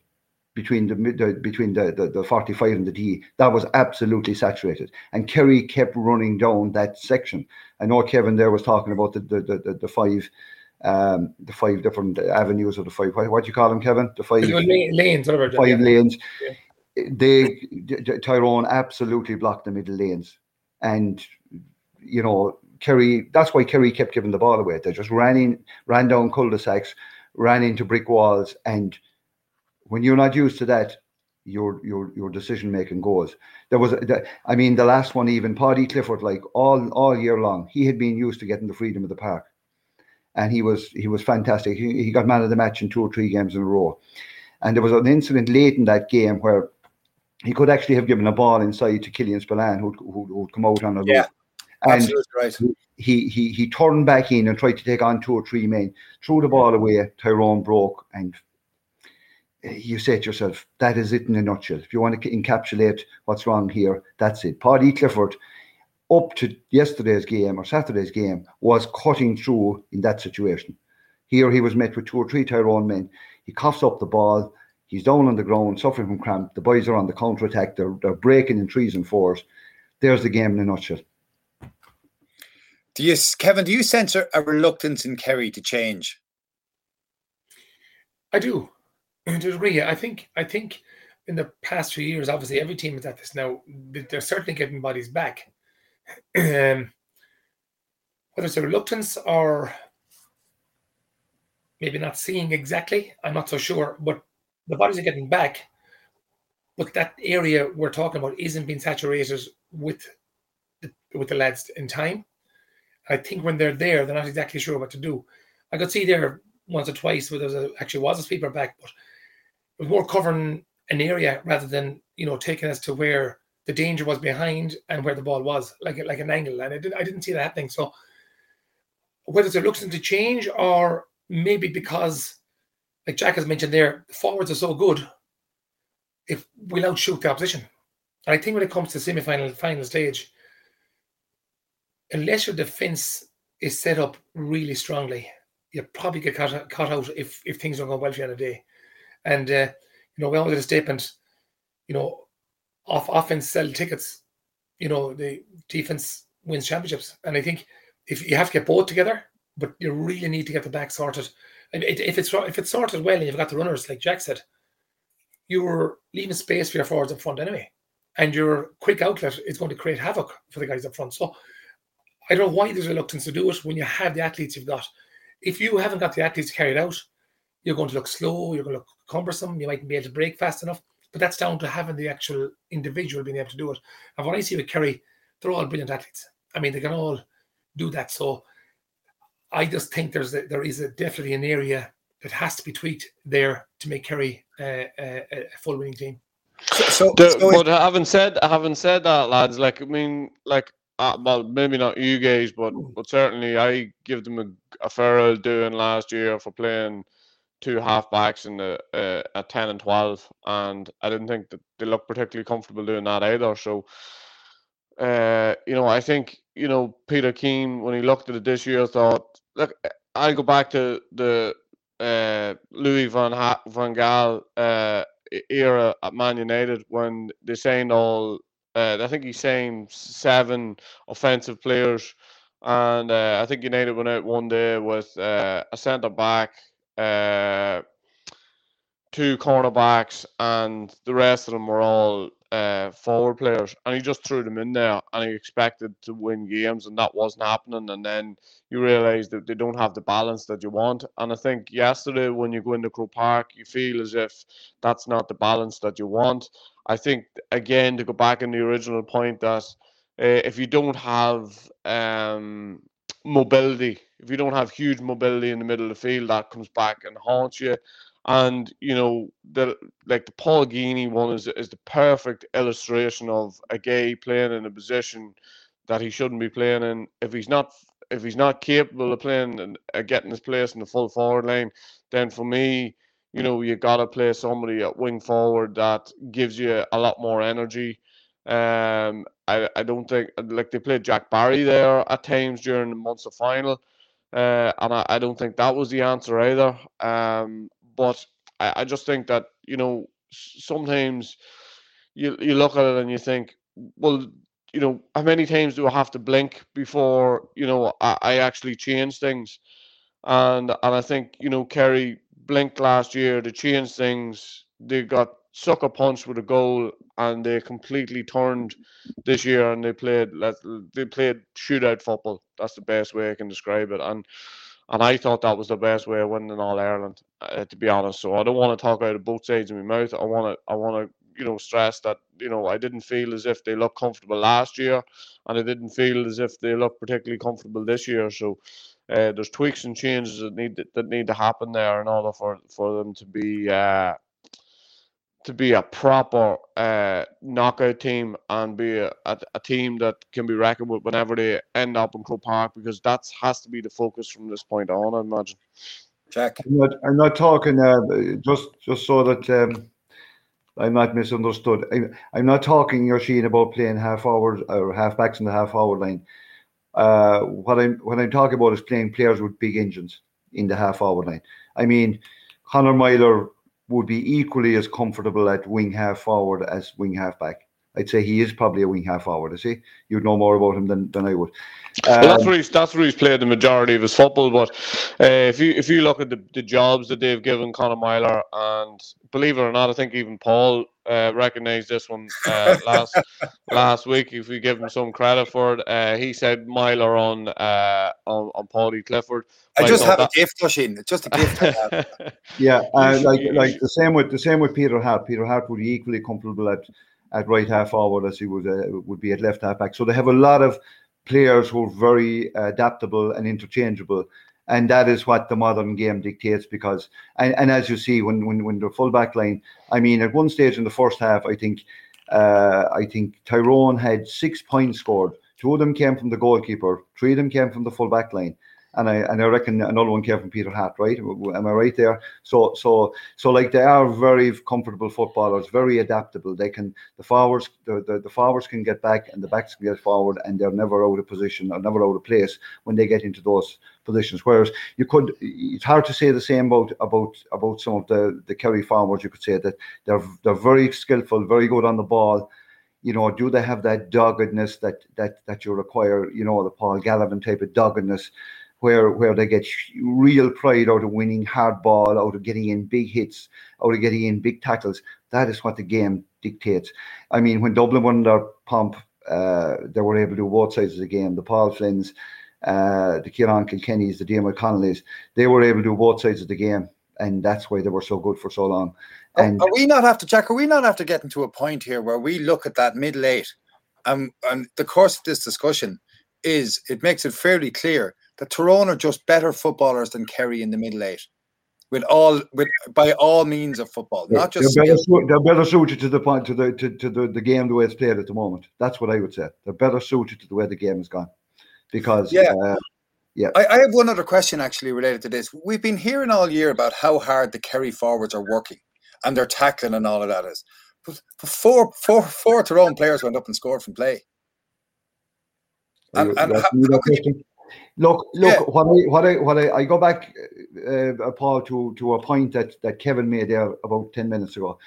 between the, the between the, the, the 45 and the D, that was absolutely saturated. And Kerry kept running down that section. I know Kevin there was talking about the the, the, the five um, the five different avenues of the five. What, what do you call them, Kevin? The five lanes, whatever. Five yeah. lanes. Yeah. They Tyrone absolutely blocked the middle lanes, and you know Kerry. That's why Kerry kept giving the ball away. They just ran in, ran down cul-de-sacs, ran into brick walls, and when you're not used to that, your your your decision making goes. There was, a, I mean, the last one even Paudie Clifford, like all all year long, he had been used to getting the freedom of the park, and he was he was fantastic. He, he got man of the match in two or three games in a row, and there was an incident late in that game where he could actually have given a ball inside to Killian Spillane, who'd, who'd, come out on a yeah. And right. he, he he turned back in and tried to take on two or three men, threw the ball away. Tyrone broke, and you say to yourself, that is it in a nutshell. If you want to encapsulate what's wrong here, that's it. Paudie Clifford, up to yesterday's game or Saturday's game, was cutting through in that situation. Here he was met with two or three Tyrone men. He coughs up the ball. He's down on the ground, suffering from cramp. The boys are on the counter attack. They're, they're breaking in threes and fours. There's the game in a nutshell. Do you, Kevin? Do you sense a reluctance in Kerry to change? I do to agree. I think I think in the past few years, obviously every team is at this now. They're certainly getting bodies back. Um, whether it's a reluctance or maybe not seeing exactly, I'm not so sure. But the bodies are getting back. But that area we're talking about isn't being saturated with the, with the lads in time. I think when they're there, they're not exactly sure what to do. I could see there once or twice where there was a, actually was a sweeper back, but was more covering an area rather than you know taking us to where the danger was behind and where the ball was, like like an angle. And I didn't I didn't see that happening. So whether it's a looking to change or maybe because, like Jack has mentioned there, the forwards are so good, if we'll outshoot the opposition. And I think when it comes to semi-final final stage, unless your defense is set up really strongly, you probably get caught out if, if things don't go well for you on a day. And uh, you know, we always did a statement, you know, off offense sell tickets, you know, the defense wins championships. And I think if you have to get both together, but you really need to get the back sorted. And if it's if it's sorted well and you've got the runners, like Jack said, you're leaving space for your forwards up front anyway. And your quick outlet is going to create havoc for the guys up front. So I don't know why there's reluctance to do it when you have the athletes you've got. If you haven't got the athletes carried out, you're going to look slow, you're going to look cumbersome, you mightn't be able to break fast enough. But that's down to having the actual individual being able to do it. And what I see with Kerry, they're all brilliant athletes. I mean, they can all do that. So I just think there's a, there is a, definitely an area that has to be tweaked there to make Kerry uh, a, a full winning team. So, so, the, so but having said having said that, lads, like I mean, like uh, well, maybe not you guys, but but certainly I give them a, a fair doing last year for playing two halfbacks in the uh, at ten and twelve, and I didn't think that they looked particularly comfortable doing that either. So, uh, you know, I think you know Peter Keane when he looked at it this year thought, look, I'll go back to the uh, Louis van ha- van Gaal uh, era at Man United when they signed all. Uh, I think he signed seven offensive players, and uh, I think United went out one day with uh, a centre back, uh, two cornerbacks, and the rest of them were all uh, forward players, and he just threw them in there, and he expected to win games, and that wasn't happening. And then you realise that they don't have the balance that you want. And I think yesterday, when you go into Croke Park, you feel as if that's not the balance that you want. I think again to go back in the original point that uh, if you don't have um, mobility, if you don't have huge mobility in the middle of the field, that comes back and haunts you. And you know, the like the Paul Geaney one is is the perfect illustration of a gay playing in a position that he shouldn't be playing in. If he's not if he's not capable of playing and uh, getting his place in the full forward line, then for me, you know, you gotta play somebody at wing forward that gives you a lot more energy. Um, I, I don't think like they played Jack Barry there at times during the Munster final, uh, and I, I don't think that was the answer either. Um, but I, I just think that you know sometimes you you look at it and you think, well, you know, how many times do I have to blink before you know I, I actually change things? And and I think you know Kerry blinked last year to change things. They got sucker punched with a goal and they completely turned this year and they played they played shootout football. That's the best way I can describe it. And and I thought that was the best way of winning All Ireland, uh, to be honest. So I don't want to talk out of both sides of my mouth. I want to, I want to, you know, stress that you know I didn't feel as if they looked comfortable last year, and I didn't feel as if they looked particularly comfortable this year. So uh, there's tweaks and changes that need that need to happen there in order for for them to be. Uh, to be a proper uh, knockout team and be a, a, a, team that can be reckoned with whenever they end up in Croke Park because that has to be the focus from this point on, I imagine. Jack, I'm not, I'm not talking uh, just just so that um, I'm not misunderstood. I, am not talking, Oisín, about playing half forward or half backs in the half forward line. Uh, what I'm what I'm talking about is playing players with big engines in the half forward line. I mean, Conor Meyler would be equally as comfortable at wing half forward as wing half back. I'd say he is probably a wing half forward. Is he? You'd know more about him than, than I would. Um, well, that's um, where he's that's where he's played the majority of his football. But uh, if you if you look at the, the jobs that they've given Conor Meyler, and believe it or not, I think even Paul uh, recognized this one uh, last last week. If we give him some credit for it, uh, he said Meyler on uh, on on Paudie Clifford. I just have that... a gift, Oisín. Just a gift. yeah, uh, like like the same with the same with Peter Harte. Peter Harte would be equally comfortable at at right half forward as he would uh, would be at left half back. So they have a lot of players who are very adaptable and interchangeable. And that is what the modern game dictates because, and, and as you see, when, when, when the full back line, I mean, at one stage in the first half, I think, uh, I think Tyrone had six points scored. Two of them came from the goalkeeper, three of them came from the full back line and I and I reckon another one came from Peter Harte, right? Am I right there? So so so like they are very comfortable footballers, very adaptable. They can the forwards the, the, the forwards can get back and the backs can get forward and they're never out of position or never out of place when they get into those positions. Whereas you could it's hard to say the same about about about some of the the Kerry forwards. You could say that they're they're very skillful, very good on the ball you know, do they have that doggedness that that that you require? You know, the Paul Galvin type of doggedness where where they get real pride out of winning hard ball, out of getting in big hits, out of getting in big tackles. That is what the game dictates. I mean, when Dublin won their pump, uh, they were able to do both sides of the game. The Paul Flynn's, uh, the Ciarán Kilkennys, the Diarmuid Connolly's, they were able to do both sides of the game. And that's why they were so good for so long. And are we not have to, Jack? Are we not have to get into a point here where we look at that middle eight, um, and the course of this discussion is it makes it fairly clear that Tyrone are just better footballers than Kerry in the middle eight. With all, with by all means of football, not just they're better, they're better, suited to the point to the to, to the, the game the way it's played at the moment. That's what I would say. They're better suited to the way the game has gone, because yeah, uh, Yeah. I, I have one other question actually related to this. We've been hearing all year about how hard the Kerry forwards are working and they're tackling and all of that is. But four, four, four Tyrone players went up and scored from play. And, and how, how you, look, look, yeah. what I, what I, what I, I go back, uh, Paul, to to a point that that Kevin made there about ten minutes ago.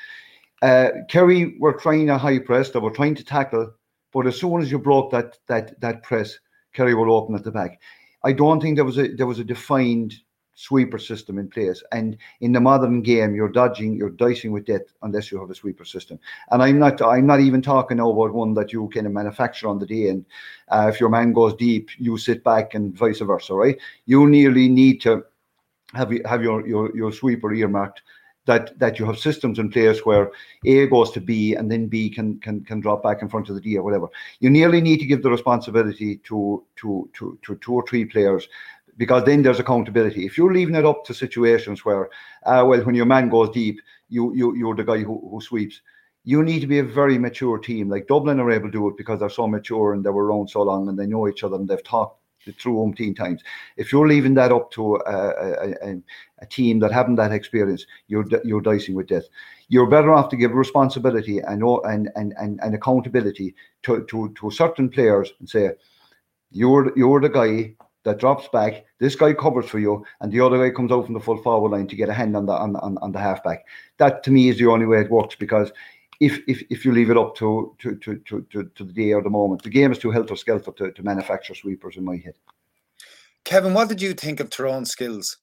Uh, Kerry were trying a high press; they were trying to tackle, but as soon as you broke that that that press, Kerry were open at the back. I don't think there was a there was a defined sweeper system in place. And in the modern game, you're dodging, you're dicing with death unless you have a sweeper system. And I'm not I'm not even talking about one that you can manufacture on the day. And uh, if your man goes deep, you sit back and vice versa, right? You nearly need to have have your your your sweeper earmarked that that you have systems in place where A goes to B and then B can can can drop back in front of the D or whatever. You nearly need to give the responsibility to to to to two or three players because then there's accountability. If you're leaving it up to situations where, uh, well, when your man goes deep, you you you're the guy who, who sweeps. You need to be a very mature team. Like Dublin are able to do it because they're so mature and they were around so long and they know each other and they've talked through umpteen times. If you're leaving that up to a, a, a, team that haven't that experience, you're you're dicing with death. You're better off to give responsibility and and and and, and accountability to, to to certain players and say, you're you're the guy that drops back. This guy covers for you, and the other guy comes out from the full forward line to get a hand on the on, on, on the halfback. That to me is the only way it works because if if, if you leave it up to to, to, to, to, to the day or the moment, the game is too helter skelter to, to manufacture sweepers in my head. Kevin, what did you think of Tyrone's skills?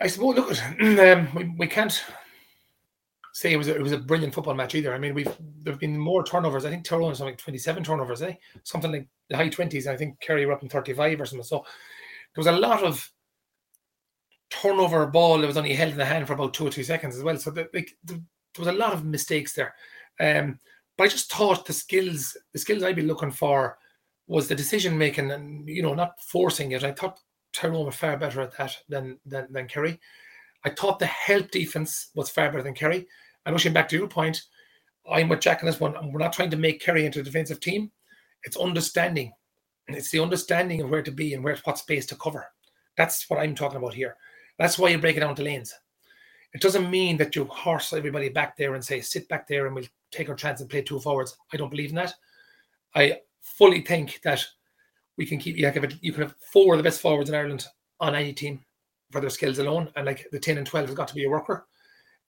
I suppose look, um, we, we can't say it was a, it was a brilliant football match either. I mean, we've there've been more turnovers. I think Tyrone is like twenty seven turnovers, eh? Something like the high twenties. I think Kerry were up in thirty five or something. So there was a lot of turnover ball that was only held in the hand for about two or three seconds as well. So the, like, the, there was a lot of mistakes there. Um, but I just thought the skills, the skills I'd be looking for was the decision making and you know not forcing it. I thought Tyrone were far better at that than than, than Kerry. I thought the help defense was far better than Kerry. And rushing back to your point, I'm with Jack on this one. Um, we're not trying to make Kerry into a defensive team. It's understanding. It's the understanding of where to be and where what space to cover. That's what I'm talking about here. That's why you break it down to lanes. It doesn't mean that you horse everybody back there and say, sit back there and we'll take our chance and play two forwards. I don't believe in that. I fully think that we can keep you you can have four of the best forwards in Ireland on any team for their skills alone. And like the 10 and 12 has got to be a worker.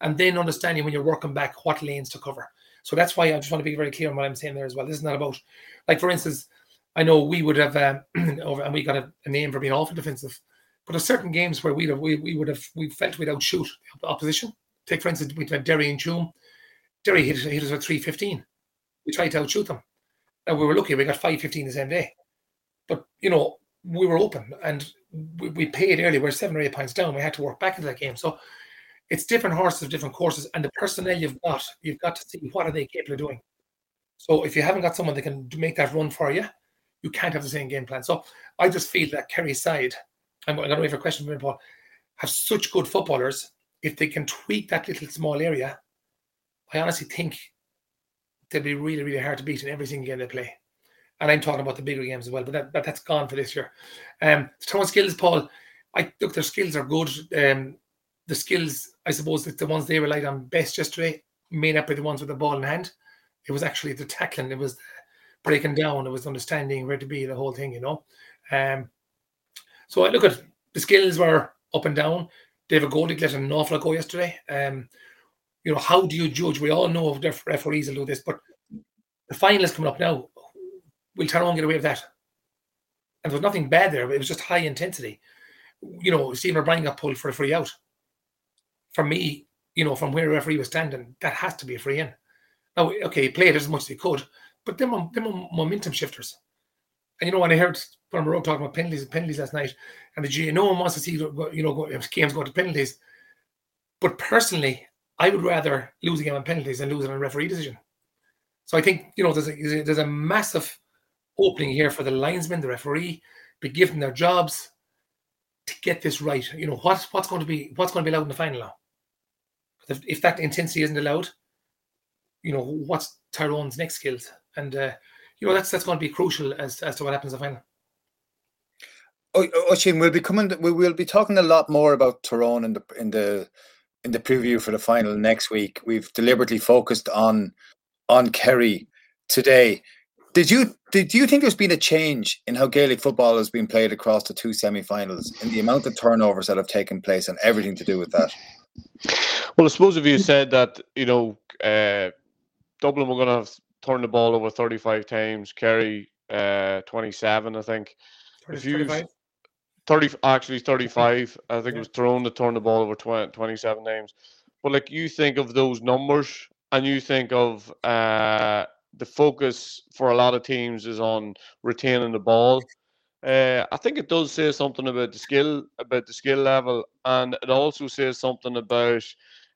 And then understanding when you're working back what lanes to cover. So that's why I just want to be very clear on what I'm saying there as well. This is not about, like, for instance, I know we would have, uh, over, and we got a, a, name for being awful defensive. But there's certain games where we'd have, we, we would have we felt we'd outshoot the opposition. Take for instance, we had Derry and Tuam. Derry hit, hit us at 315. We tried to outshoot them. Now we were lucky, we got 515 the same day. But you know, we were open and we, we paid early, we we're seven or eight points down. We had to work back into that game. So it's different horses, different courses, and the personnel you've got, you've got to see what are they capable of doing. So if you haven't got someone that can make that run for you, you can't have the same game plan. So I just feel that Kerry's side I'm going to wait for a question from Paul, have such good footballers. If they can tweak that little small area, I honestly think they'll be really, really hard to beat in every single game they play. And I'm talking about the bigger games as well, but that, but that's gone for this year. Um, Tyrone skills, Paul. I look, their skills are good. Um, the skills, I suppose, that the ones they relied on best yesterday may not be the ones with the ball in hand. It was actually the tackling, it was the breaking down, it was understanding where to be, the whole thing, you know. Um, so I look at the skills were up and down. David Golding let an awful lot go yesterday. Um, you know, how do you judge? We all know the referees will do this, but the final is coming up now. Will Tyrone get away with that? And there was nothing bad there, it was just high intensity. You know, Stephen O'Brien got pulled for a free out. For me, you know, from where the referee was standing, that has to be a free in. Now, okay, he played as much as he could, but them, them momentum shifters. And you know, when I heard from Rogue talking about penalties and penalties last night, and the GAA, no one wants to see you know games go to penalties. But personally, I would rather lose a game on penalties than lose it on a referee decision. So I think you know there's a, there's a massive opening here for the linesman, the referee, be given their jobs to get this right. You know what's what's going to be what's going to be allowed in the final now. If, that intensity isn't allowed, you know what's Tyrone's next skills, and uh, you know that's that's going to be crucial as as to what happens in the final. Oisín, we'll be coming. We will be talking a lot more about Tyrone in the in the in the preview for the final next week. We've deliberately focused on on Kerry today. Did you did do you think there's been a change in how Gaelic football has been played across the two semi-finals in the amount of turnovers that have taken place and everything to do with that? Well, I suppose if you said that, you know, uh, Dublin were going to have turned the ball over 35 times, Kerry uh, 27, I think. If you 30 actually 35 i think yeah. it was thrown to turn the ball over 20, 27 times but like you think of those numbers and you think of uh, the focus for a lot of teams is on retaining the ball uh, I think it does say something about the skill, about the skill level, and it also says something about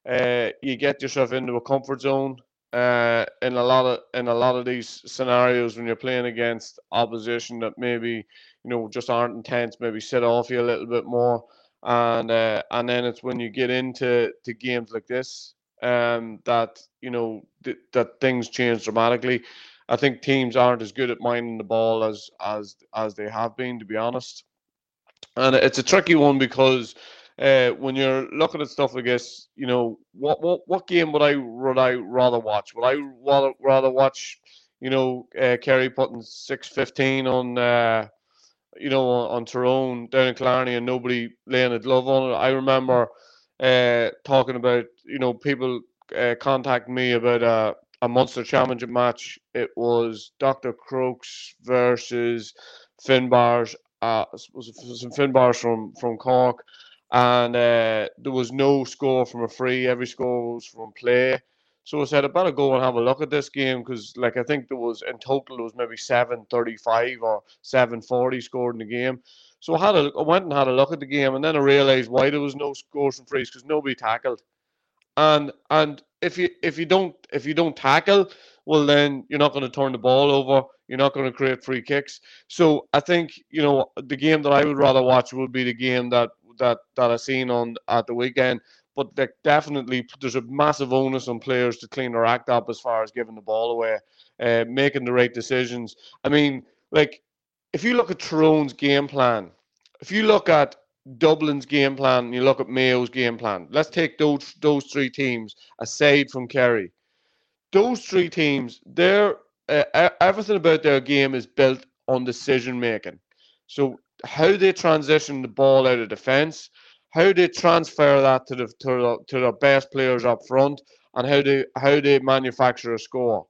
uh, you get yourself into a comfort zone uh, in a lot of in a lot of these scenarios when you're playing against opposition that maybe you know just aren't intense, maybe sit off you a little bit more, and uh, and then it's when you get into to games like this um, that you know th- that things change dramatically. I think teams aren't as good at minding the ball as as as they have been, to be honest. And it's a tricky one because uh, when you're looking at stuff like this, you know, what what what game would I would I rather watch? Would I rather rather watch, you know, uh, Kerry putting six fifteen on, uh, you know, on, on Tyrone down in Killarney and nobody laying a glove on it? I remember uh, talking about, you know, people uh, contacting me about a, a Munster Championship match. It was Dr. Crokes versus Finbarr's. Uh, was some Finbarr's from from Cork and uh, there was no score from a free. Every score was from play. So I said I better go and have a look at this game because, like, I think there was in total there was maybe seven thirty-five or seven forty scored in the game. So I had a, I went and had a look at the game, and then I realised why there was no scores from frees because nobody tackled. And and if you if you don't if you don't tackle, well then you're not going to turn the ball over. You're not going to create free kicks. So I think you know the game that I would rather watch would be the game that that that I seen on at the weekend. But definitely, there's a massive onus on players to clean their act up as far as giving the ball away, uh, making the right decisions. I mean, like if you look at Tyrone's game plan, if you look at Dublin's game plan, and you look at Mayo's game plan. Let's take those those three teams aside from Kerry. Those three teams, their uh, everything about their game is built on decision making. So how they transition the ball out of defence, how they transfer that to the to the, to the best players up front, and how they how they manufacture a score.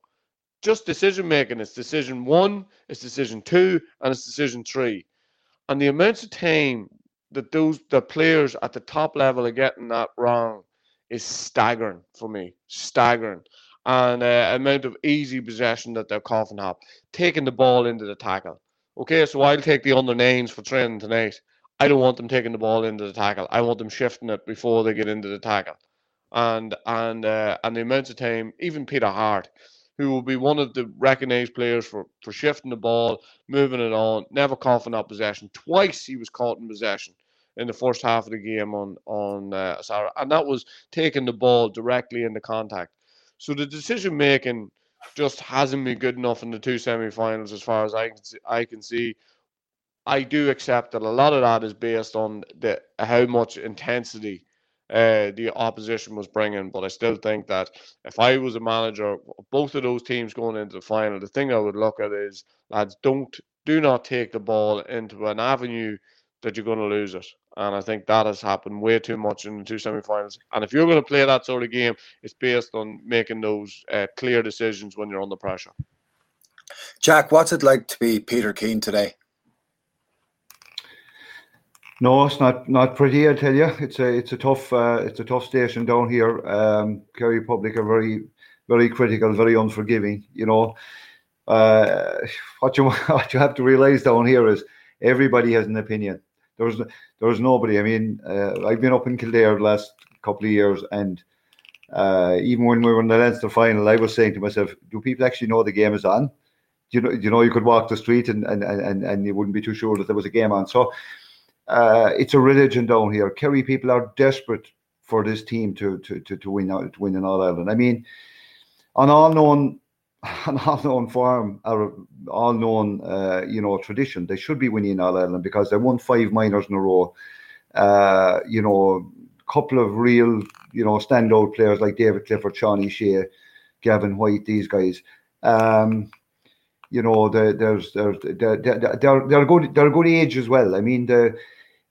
Just decision making. It's decision one, it's decision two, and it's decision three. And the amounts of time that those the players at the top level are getting that wrong is staggering for me. Staggering. And uh, amount of easy possession that they're coughing up, taking the ball into the tackle. Okay, so I'll take the under names for training tonight. I don't want them taking the ball into the tackle. I want them shifting it before they get into the tackle. And and uh, and the amount of time, even Peter Harte, who will be one of the recognised players for, for shifting the ball, moving it on, never coughing up possession. Twice he was caught in possession in the first half of the game on on uh, Sarah, and that was taking the ball directly into contact. So the decision making just hasn't been good enough in the two semi-finals, as far as I can see, I can see. I do accept that a lot of that is based on the how much intensity uh, the opposition was bringing, but I still think that if I was a manager, both of those teams going into the final, the thing I would look at is lads, don't do not take the ball into an avenue that you're going to lose it. And I think that has happened way too much in the two semi-finals. And if you're going to play that sort of game, it's based on making those uh, clear decisions when you're under pressure. Jack, what's it like to be Peter Keane today? No, it's not not pretty. I tell you, it's a it's a tough uh, it's a tough station down here. Um, Kerry Public are very very critical, very unforgiving. You know, uh, what you what you have to realise down here is everybody has an opinion there was there was nobody. I mean, uh, I've been up in Kildare the last couple of years, and uh, even when we were in the Leinster final, I was saying to myself, "Do people actually know the game is on?" You know, you know, you could walk the street and and and, and you wouldn't be too sure that there was a game on. So uh, it's a religion down here. Kerry people are desperate for this team to to to, to win out to win in All Ireland. I mean, on all known an all-known farm, or all-known, uh, you know, tradition. They should be winning All Ireland because they won five minors in a row. Uh, you know, a couple of real, you know, standout players like David Clifford, Sean Shea, Gavin White, these guys. Um, you know, the, there's there's they're, they're, they're, they're good they're a good age as well. I mean, the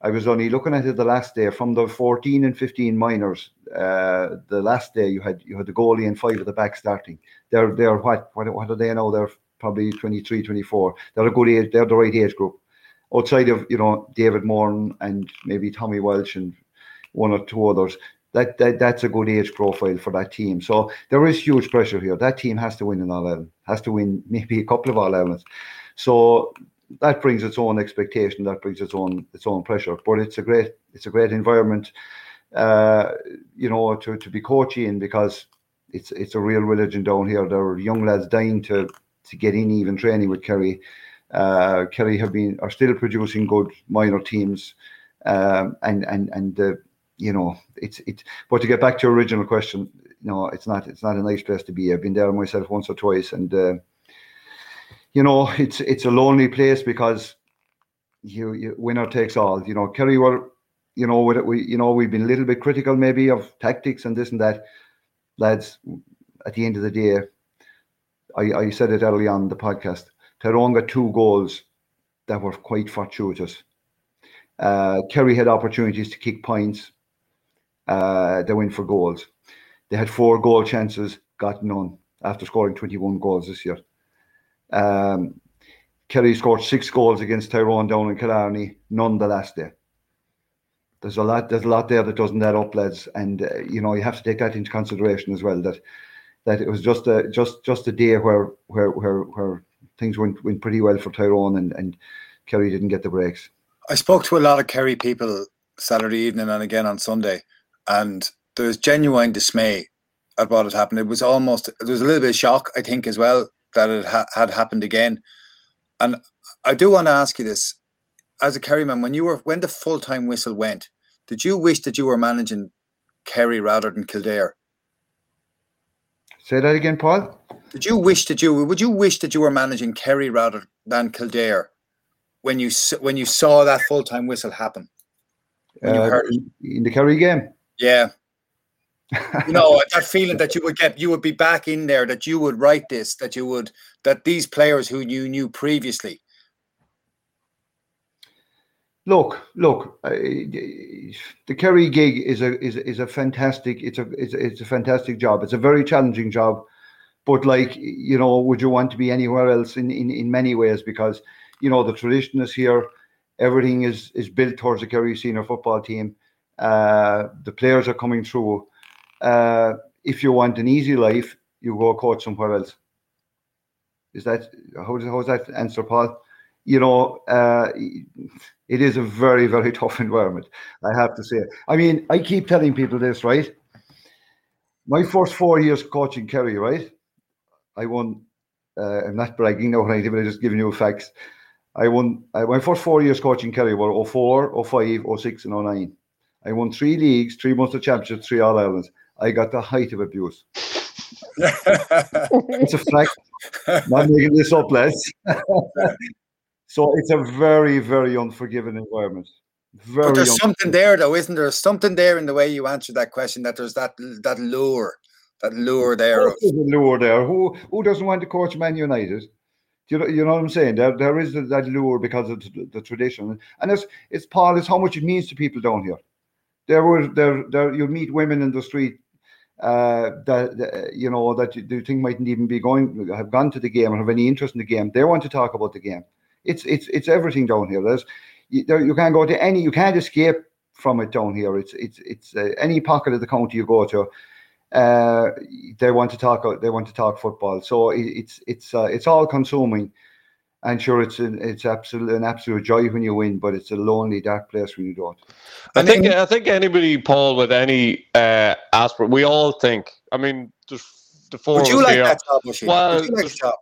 I was only looking at it the last day from the 14 and 15 minors. Uh, the last day you had you had the goalie and five at the back starting. They're they're what what, what are they now? They're probably 23, 24. They're a good age. They're the right age group. Outside of you know David Moran and maybe Tommy Walsh and one or two others, that, that that's a good age profile for that team. So there is huge pressure here. That team has to win an All Ireland, has to win maybe a couple of All Irelands. So that brings its own expectation, that brings its own its own pressure. But it's a great it's a great environment, uh, you know, to, to be coaching because it's it's a real religion down here. There are young lads dying to to get in even training with Kerry. Uh, Kerry have been are still producing good minor teams, um, and and and the you know it's it. But to get back to your original question, no, it's not it's not a nice place to be. I've been there myself once or twice, and. Uh, you know, it's it's a lonely place because you, you winner takes all. You know, Kerry were, you know, we you know we've been a little bit critical maybe of tactics and this and that, lads. At the end of the day, I, I said it early on the podcast. Tyrone got two goals that were quite fortuitous. Uh, Kerry had opportunities to kick points. Uh, they went for goals. They had four goal chances, got none after scoring 21 goals this year. Um, Kerry scored six goals against Tyrone down in Killarney, none the last day. There's a lot. There's a lot there that doesn't add up, lads, and uh, you know you have to take that into consideration as well. That that it was just a just just a day where where where where things went went pretty well for Tyrone, and and Kerry didn't get the breaks. I spoke to a lot of Kerry people Saturday evening and again on Sunday, and there was genuine dismay at what had happened. It was almost there was a little bit of shock, I think, as well that it ha- had happened again. And I do want to ask you this: as a Kerryman, when you were when the full time whistle went, did you wish that you were managing Kerry rather than Kildare? Say that again, Paul. Did you wish that you would you wish that you were managing Kerry rather than Kildare when you when you saw that full time whistle happen? When uh, you heard in the Kerry game. Yeah, you know that feeling that you would get you would be back in there that you would write this that you would that these players who you knew previously look look uh, the kerry gig is a is, is a fantastic it's a, it's it's a fantastic job. It's a very challenging job but like you know would you want to be anywhere else in in, in many ways? Because you know the tradition is here. Everything is is built towards the kerry senior football team. Uh the players are coming through. Uh, if you want an easy life, you go coach somewhere else. Is that how how's that answer, Paul? You know, uh, it is a very very tough environment. I have to say. I mean, I keep telling people this, right? My first four years coaching Kerry, right? I won. Uh, I'm not bragging no, anything, but I'm just giving you a facts. I won uh, my first four years coaching Kerry were 04, 05, 06, and 09. I won three leagues, three Munster Championships, three All Irelands. I got the height of abuse. it's a fact. Not making this up, lads. so it's a very, very unforgiving environment. Very but there's something there, though, isn't there? Something there in the way you answered that question. That there's that that lure, that lure there. Of... There's a lure there. Who who doesn't want to coach Man United? you know, you know what I'm saying? There, there is that lure because of the, the tradition, and it's it's Paul. It's how much it means to people down here. There were there there you meet women in the street uh, that, that, you know that you, you think mightn't even be going have gone to the game or have any interest in the game. They want to talk about the game. It's it's it's everything down here. There's you, there, you can't go to any. You can't escape from it down here. It's it's it's uh, any pocket of the county you go to. Uh, they want to talk. They want to talk football. So it, it's it's uh, it's all consuming. And sure, it's an it's absolute an absolute joy when you win, but it's a lonely, dark place when you don't. I think I think anybody, Paul, with any uh, aspirate, we all think. I mean, just the four. Would you like here, that job, Well, Would you like the, job?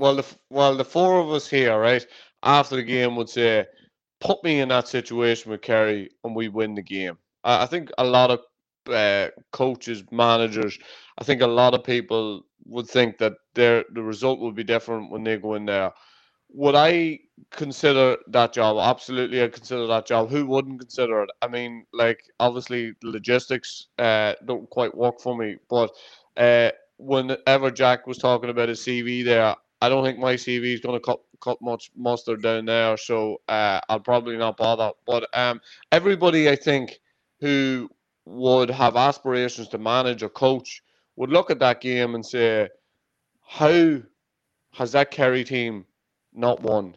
Well, the well, the four of us here, right after the game, would say, "Put me in that situation with Kerry, and we win the game." I, I think a lot of uh, coaches, managers. I think a lot of people would think that their the result will be different when they go in there. Would I consider that job? Absolutely, I consider that job. Who wouldn't consider it? I mean, like obviously logistics uh, don't quite work for me, but uh, whenever Jack was talking about his CV there, I don't think my CV is going to cut cut much mustard down there, so uh, I'll probably not bother. But um, everybody, I think, who would have aspirations to manage or coach would look at that game and say, "How has that Kerry team not won?"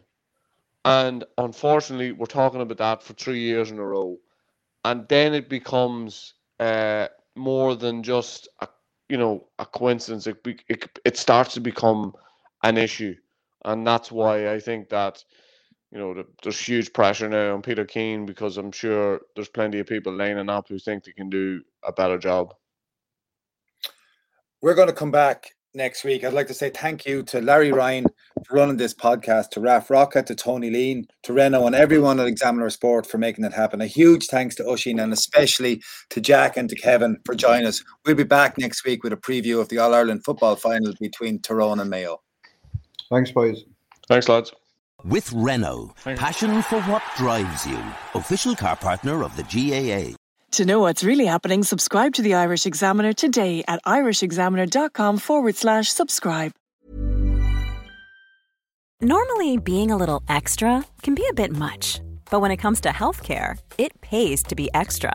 And unfortunately, we're talking about that for three years in a row, and then it becomes uh, more than just a you know a coincidence. It it, it starts to become an issue, and that's why I think that you know the, there's huge pressure now on Peter Keane because I'm sure there's plenty of people lining up who think they can do a better job. We're going to come back next week. I'd like to say thank you to Larry Ryan for running this podcast, to Raf Rocca, to Tony Leen, to Reno, and everyone at Examiner Sport for making it happen. A huge thanks to Oisín and especially to Jack and to Kevin for joining us. We'll be back next week with a preview of the All Ireland football final between Tyrone and Mayo. Thanks, boys. Thanks, lads. With Renault, passion for what drives you. Official car partner of the GAA. To know what's really happening, subscribe to the Irish Examiner today at irishexaminer.com forward slash subscribe. Normally, being a little extra can be a bit much, but when it comes to healthcare, it pays to be extra.